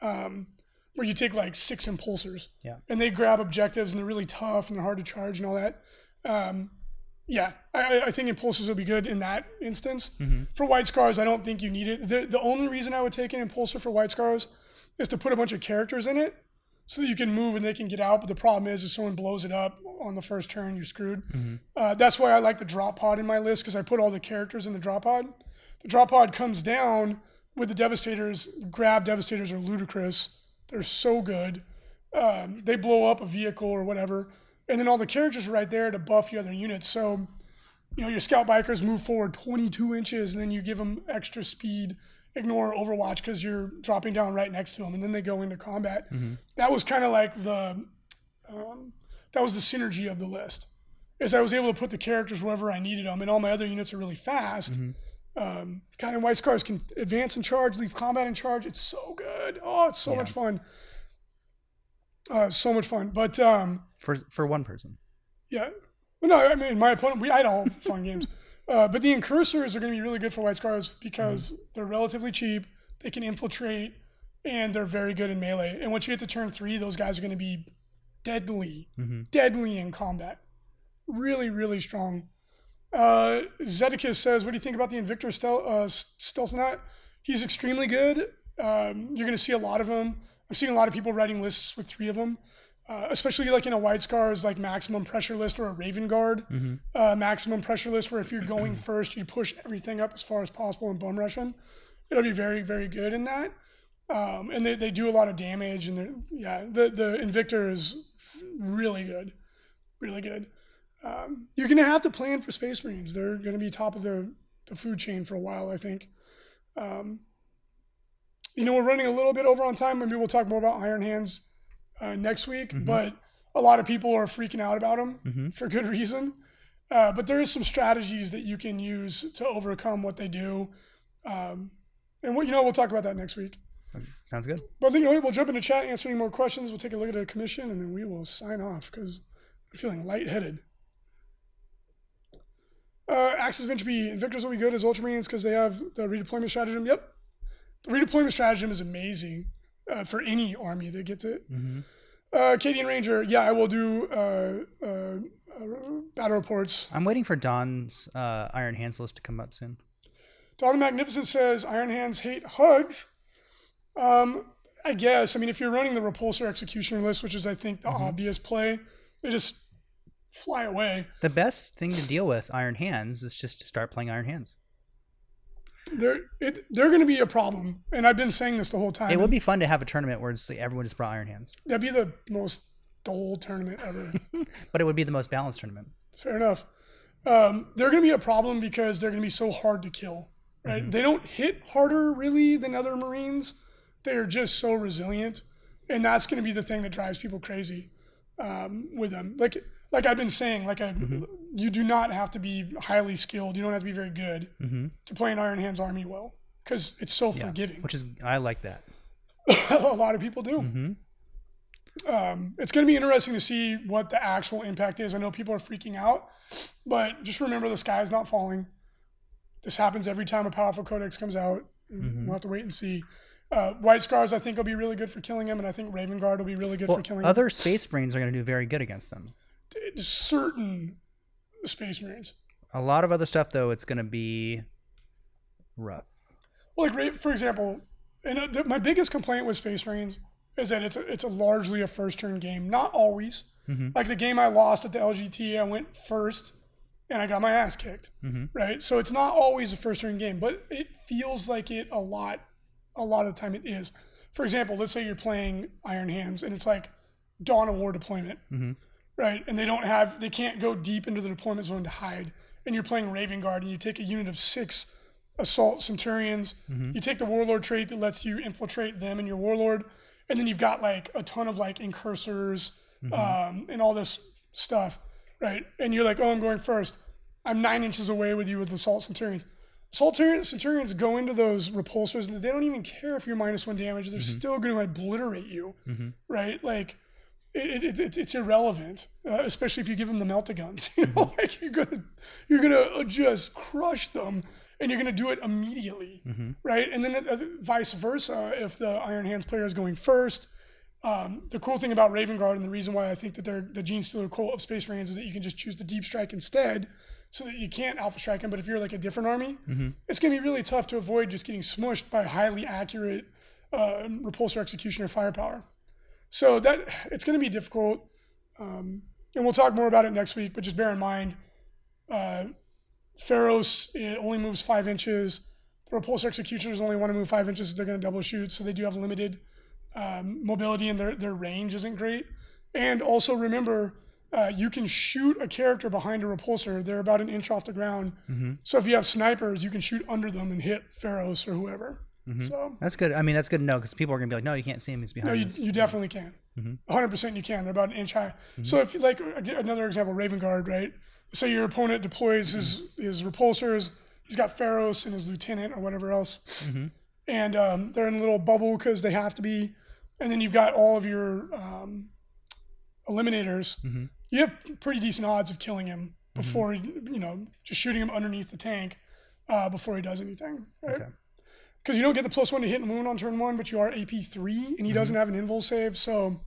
um, where you take like six Impulsors, Yeah. and they grab objectives and they're really tough and they're hard to charge and all that. Um, yeah, I, I- think Impulsors will be good in that instance. Mhm. For White Scars, I don't think you need it. The, the only reason I would take an Impulsor for White Scars is to put a bunch of characters in it so that you can move and they can get out. But the problem is, if someone blows it up on the first turn, you're screwed. Mhm. Uh, that's why I like the drop pod in my list because I put all the characters in the drop pod. The drop pod comes down with the Devastators. Grav Devastators are ludicrous. They're so good. Um, they blow up a vehicle or whatever, and then all the characters are right there to buff your other units. So, you know, your scout bikers move forward 22 inches, and then you give them extra speed. Ignore Overwatch because you're dropping down right next to them, and then they go into combat. That was kind of like the um, that was the synergy of the list. Is I was able to put the characters wherever I needed them, and all my other units are really fast. Um, kind of white scars can advance and charge, leave combat and charge. It's so good. Oh, it's so Yeah. much fun. Uh, so much fun. But um, for for one person. yeah, well, no, I mean my opponent. We I had all fun games, uh, but the incursors are going to be really good for white scars because they're relatively cheap. They can infiltrate, and they're very good in melee. And once you get to turn three, those guys are going to be deadly, Mhm. deadly in combat. Really, really strong. Uh, Zedekiss says, "What do you think about the Invictor Stealth uh, Stealthnaut? He's extremely good. Um, you're going to see a lot of them. I'm seeing a lot of people writing lists with three of them, uh, especially like in a White Scars like maximum pressure list or a Raven Guard Mm-hmm. uh, maximum pressure list, where if you're going first, you push everything up as far as possible and bum rush them. It'll be very, very good in that. Um, and they, they do a lot of damage, and they're, yeah, the the Invictor is really good, really good. Um, you're gonna have to plan for Space Marines. They're gonna be top of the, the food chain for a while, I think. Um, you know, we're running a little bit over on time. Maybe we'll talk more about Iron Hands uh, next week. Mhm. But a lot of people are freaking out about them Mhm. for good reason. Uh, but there is some strategies that you can use to overcome what they do. Um, and what you know, we'll talk about that next week. Sounds good. But you know, we'll jump into chat, answer any more questions. We'll take a look at the commission, and then we will sign off because I'm feeling lightheaded. Uh, Axis Entropy, Invictors will be good as Ultramarines because they have the redeployment stratagem. Yep. The redeployment stratagem is amazing uh, for any army that gets it. Mm-hmm. Uh, Cadian Ranger, yeah, I will do uh, uh, uh, battle reports. I'm waiting for Don's uh, Iron Hands list to come up soon. Don the Magnificent says Iron Hands hate hugs. Um, I guess. I mean, if you're running the repulsor executioner list, which is I think the Mhm. obvious play, they just fly away. The best thing to deal with Iron Hands is just to start playing Iron Hands. They're it, they're going to be a problem, and I've been saying this the whole time. It would be fun to have a tournament where it's like everyone just brought Iron Hands, That'd be the most dull tournament ever. but it would be the most balanced tournament. Fair enough. Um, they're going to be a problem because they're going to be so hard to kill. Right? Mhm. They don't hit harder really than other Marines. They are just so resilient, and that's going to be the thing that drives people crazy um, with them. Like like I've been saying, like I, Mhm. You do not have to be highly skilled. You don't have to be very good Mm-hmm. to play an Iron Hands army well because it's so Yeah, forgiving. which is I like that. a lot of people do. Mm-hmm. um, it's going to be interesting to see what the actual impact is. I know people are freaking out, but just remember the sky is not falling. This happens every time a powerful codex comes out. Mhm. We'll have to wait and see. Uh, White Scars, I think, will be really good for killing him, and I think Raven Guard will be really good Well, for killing him. other Space Marines are going to do very good against them. Certain Space Marines. A lot of other stuff, though, it's going to be rough. Well, like for example, and uh, my biggest complaint with Space Marines is that it's a, it's a largely a first turn game. Not always. Mm-hmm. Like the game I lost at the LGT, I went first, and I got my ass kicked. Mm-hmm. right? So it's not always a first turn game, but it feels like it a lot. A lot of the time, it is. For example, let's say you're playing Iron Hands, and it's like Dawn of War deployment, Mhm. Right? And they don't have, they can't go deep into the deployment zone to hide. And you're playing Raven Guard, and you take a unit of six assault centurions. Mhm. You take the warlord trait that lets you infiltrate them and your warlord, and then you've got like a ton of like incursors Mhm. um, and all this stuff, right? And you're like, oh, I'm going first. I'm nine inches away with you with the assault centurions. Assault centurions, go into those repulsors and they don't even care if you're minus one damage. They're Mhm. still going to obliterate you, Mhm. right? Like, it, it, it, it's irrelevant, uh, especially if you give them the melta guns. You know, like you're gonna you're gonna just crush them, and you're gonna do it immediately Mhm. right? And then uh, vice versa, if the Iron Hands player is going first. Um, the cool thing about Raven Guard and the reason why I think that they're the Genestealer Cult of Space Marines is that you can just choose the deep strike instead, so that you can't alpha strike them. But if you're like a different army, Mhm. it's gonna be really tough to avoid just getting smushed by highly accurate uh, repulsor executioner firepower. So that it's gonna be difficult, um, and we'll talk more about it next week. But just bear in mind, uh, Feirros it only moves five inches. The repulsor executioners only want to move five inches. They're going to double shoot, so they do have limited um, mobility, and their their range isn't great. And also remember, uh, you can shoot a character behind a repulsor. They're about an inch off the ground. hmm So if you have snipers, you can shoot under them and hit Feirros or whoever. Mhm. So That's good. I mean, that's good to know because people are gonna be like, no, you can't see him. He's no, behind you, us. you definitely can. Mhm. 100% you can. They're about an inch high. Mm-hmm. So if you like another example, Raven Guard, right? Say your opponent deploys his his repulsors. He's got Feirros and his lieutenant or whatever else, hmm and um, they're in a little bubble because they have to be. And then you've got all of your um, eliminators. You have pretty decent odds of killing him before he, you know, just shooting him underneath the tank uh, before he does anything, right? Okay. Because you don't get the plus one to hit and wound on turn one, but you are AP three, and he doesn't have an invul save. So,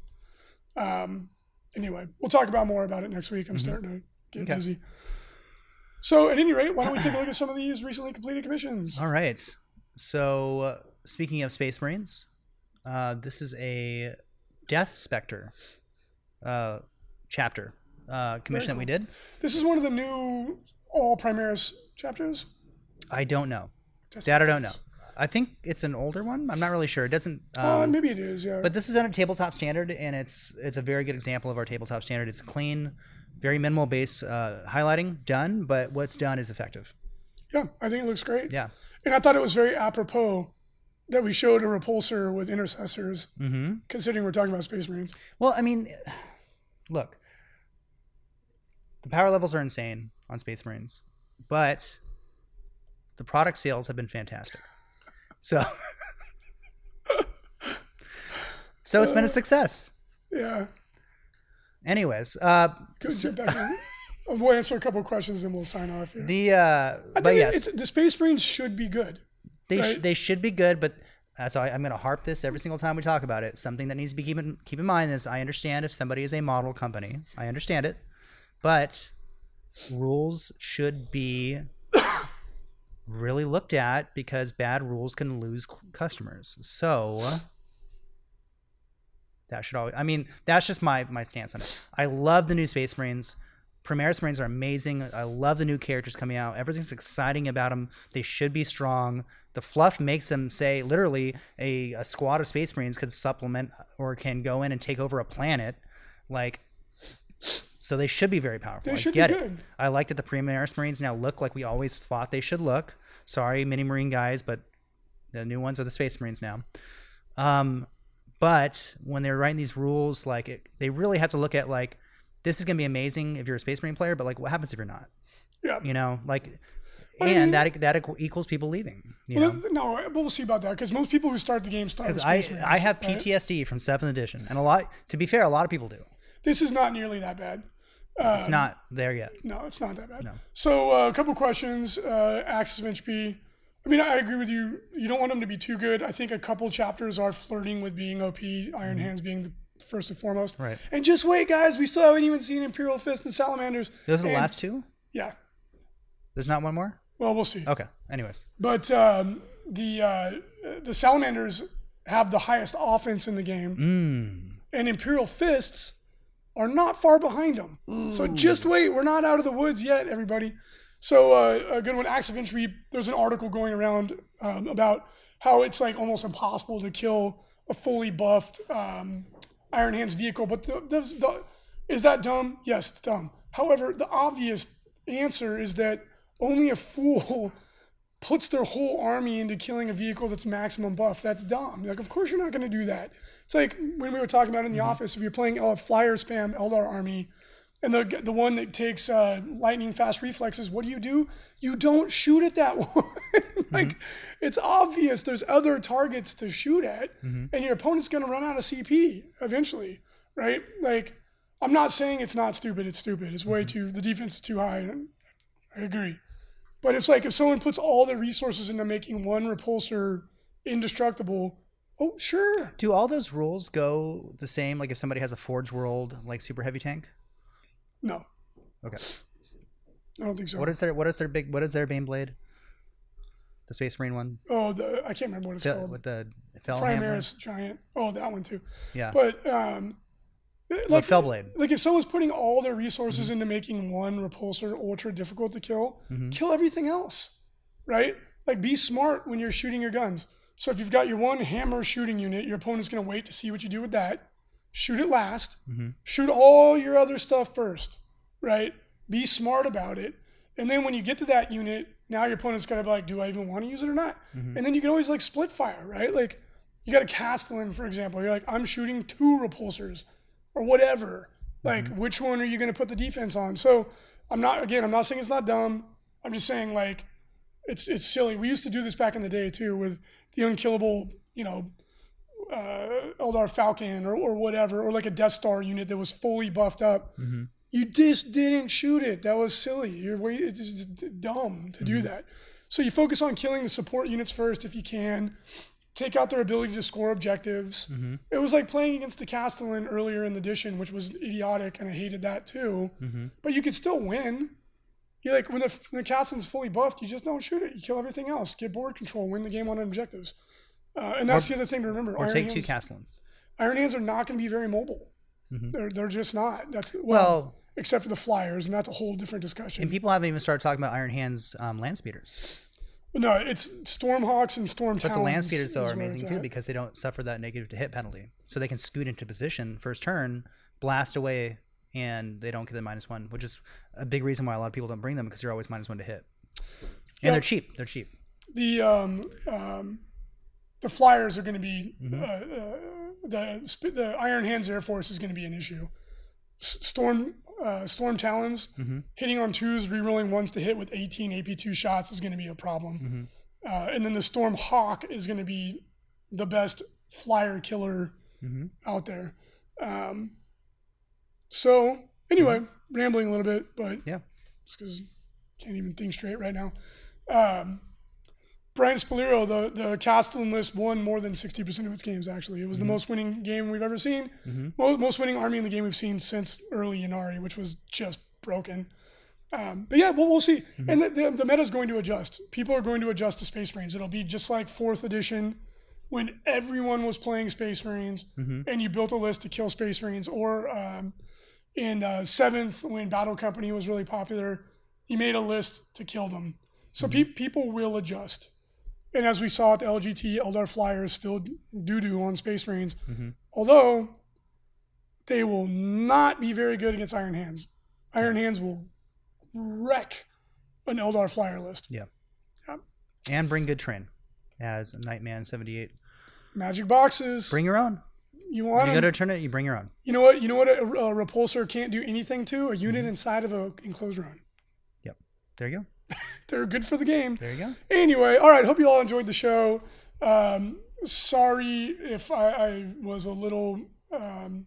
um, anyway, we'll talk about more about it next week. I'm starting to get Okay. busy. So, at any rate, why don't we take a look at some of these recently completed commissions? All right. So, uh, speaking of Space Marines, uh, this is a Death Spectre uh, chapter uh, commission that we did. This is one of the new all Primaris chapters. I don't know. Just- That I don't know. I think it's an older one. I'm not really sure. It doesn't. uh, Um, maybe it is, yeah. but this is on a tabletop standard, and it's it's a very good example of our tabletop standard. It's clean, very minimal base uh, highlighting done, but what's done is effective. yeah, I think it looks great. Yeah. And I thought it was very apropos that we showed a repulsor with intercessors, Mm-hmm. considering we're talking about Space Marines. Well, I mean, look, the power levels are insane on Space Marines, but the product sales have been fantastic. So, so it's been a success. Yeah. Anyways, uh, Good. so-. We'll answer a couple of questions and we'll sign off here. the uh, but yes, it's, the Space Marines should be good. they sh- they should be good, but. Uh, so I, I'm going to harp this every single time we talk about it. Something that needs to be keep in, keep in mind is I understand if somebody is a model company, I understand it, but rules should be really looked at because bad rules can lose customers. So that should always. I mean, that's just my my stance on it. I love the new Space Marines. Primaris Marines are amazing. I love the new characters coming out. Everything's exciting about them. They should be strong. The fluff makes them say literally a, a squad of Space Marines could supplement or can go in and take over a planet. Like, so they should be very powerful. They I should be get it. I like that the Primaris Marines now look like we always thought they should look. Sorry, Mini Marine guys, but the new ones are the Space Marines now. Um, but when they're writing these rules, like it, they really have to look at like this is gonna be amazing if you're a Space Marine player, but like what happens if you're not? Yeah. You know, like, I mean- and that that equals people leaving. You Well, know, no, but we'll see about that because most people who start the game start because I Marines. I have right? PTSD from Seventh Edition, and a lot. To be fair, a lot of people do. This is not nearly that bad. Uh, It's not there yet. No, it's not that bad. No. So uh, a couple questions. Uh, Axis of HP. I mean, I agree with you. You don't want them to be too good. I think a couple chapters are flirting with being OP. Iron Hands being the first and foremost. Right. And just wait, guys. We still haven't even seen Imperial Fist and Salamanders. Those are the And- last two. Yeah. There's not one more. Well, we'll see. Okay. Anyways. But um, the uh, the Salamanders have the highest offense in the game, Mm. and Imperial Fists are not far behind them. So just wait. We're not out of the woods yet, everybody. So uh, a good one, Acts of Entry. There's an article going around um, about how it's like almost impossible to kill a fully buffed um, Iron Hands vehicle. But the, the, the, is that dumb? Yes, it's dumb. However, the obvious answer is that only a fool puts their whole army into killing a vehicle that's maximum buff. That's dumb. Like, of course you're not going to do that. It's like when we were talking about in the office, if you're playing a flyer spam Eldar army, and the the one that takes uh, lightning fast reflexes, what do you do? You don't shoot at that one. like, it's obvious there's other targets to shoot at, Mhm. and your opponent's going to run out of CP eventually, right? Like, I'm not saying it's not stupid. It's stupid. It's way too the defense is too high. I agree. But it's like if someone puts all their resources into making one repulsor indestructible, oh sure. Do all those rules go the same? Like if somebody has a Forge World like super heavy tank? No, Okay. I don't think so. What is their what is their big what is their Baneblade? The Space Marine one oh, the I can't remember what it's the, called. with the Fellhammer. Primaris giant. Oh, that one too. Yeah. But um, Like like Fellblade. like if someone's putting all their resources Mm-hmm. into making one repulsor ultra difficult to kill, Mhm. kill everything else, right? Like be smart when you're shooting your guns. So if you've got your one hammer shooting unit, your opponent's going to wait to see what you do with that. shoot it last. Mhm. Shoot all your other stuff first, right? Be smart about it. And then when you get to that unit, now your opponent's got to be like, do I even want to use it or not? Mhm. And then you can always like split fire, right? Like you got a Castellan, for example. You're like, I'm shooting two repulsors or whatever. Like, which one are you going to put the defense on? So I'm not, again, I'm not saying it's not dumb. I'm just saying like, it's it's silly. We used to do this back in the day too with the unkillable, you know, uh, Eldar Falcon or, or whatever, or like a Death Star unit that was fully buffed up. Mhm. You just didn't shoot it. That was silly. You're way, it's just dumb to do that. So you focus on killing the support units first if you can. Take out their ability to score objectives. Mhm. It was like playing against the Castellan earlier in the edition, which was idiotic, and I hated that too. Mhm. But you could still win. You like when the, when the Castellan's fully buffed, you just don't shoot it. You kill everything else. Get board control. Win the game on objectives. Uh, and that's Or- the other thing to remember. Or Iron take two Hands- Castellans. Iron Hands are not going to be very mobile. Mhm. They're they're just not. That's well, Well, except for the flyers, and that's a whole different discussion. and people haven't even started talking about Iron Hands um, land speeders. No, it's Stormhawks and Storm But the land speeders though are amazing too because they don't suffer that negative to hit penalty, so they can scoot into position first turn, blast away, and they don't get the minus one, which is a big reason why a lot of people don't bring them because you're always minus one to hit. And they're cheap. They're cheap. the um, um, the flyers are going to be Mhm. uh, uh, the the Iron Hands Air Force is going to be an issue. S- Storm uh, Storm Talons hmm hitting on twos, rerolling ones to hit with 18 AP2 shots is going to be a problem. hmm Uh, and then the Storm Hawk is going to be the best flyer killer hmm out there. Um, so anyway, rambling a little bit, but Yeah. it's because can't even think straight right now. Um, Brian Spalero, the the Castellan list won more than sixty percent of its games. Actually, it was the Mhm. most winning game we've ever seen. hmm Most, most winning army in the game we've seen since early Ynnari, which was just broken. Um, but yeah, well, we'll see. And the, the, the meta is going to adjust. People are going to adjust to Space Marines. It'll be just like fourth edition when everyone was playing Space Marines hmm and you built a list to kill Space Marines, or um, in uh, seventh when Battle Company was really popular, you made a list to kill them. So pe- people will adjust. And as we saw at the LGT, Eldar Flyers still do doo on Space Marines, hmm although they will not be very good against Iron Hands. Iron Hands will wreck an Eldar Flyer list. Yeah. And bring good train as Nightman seventy eight. Magic boxes. Bring your own. you When want you go to turn it, you bring your own. You know what? You know what a, a repulsor can't do anything to a Mm-hmm. unit inside of a enclosed run. Yep. There you go. They're good for the game. There you go. Anyway, all right. Hope you all enjoyed the show. Um, sorry if I, I was a little um,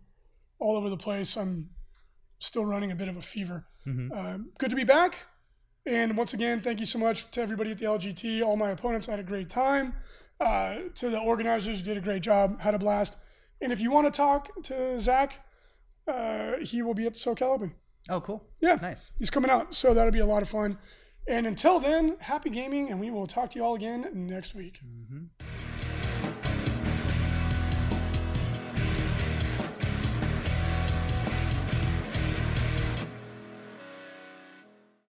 all over the place. I'm still running a bit of a fever. hmm Um, good to be back. And once again, thank you so much to everybody at the LGT. All my opponents had a great time. Uh, to the organizers, you did a great job. Had a blast. And if you want to talk to Zach, uh, he will be at SoCal Open. Oh, cool. Yeah. Nice. He's coming out, so that'll be a lot of fun. And until then, happy gaming, and we will talk to you all again next week. Mm-hmm.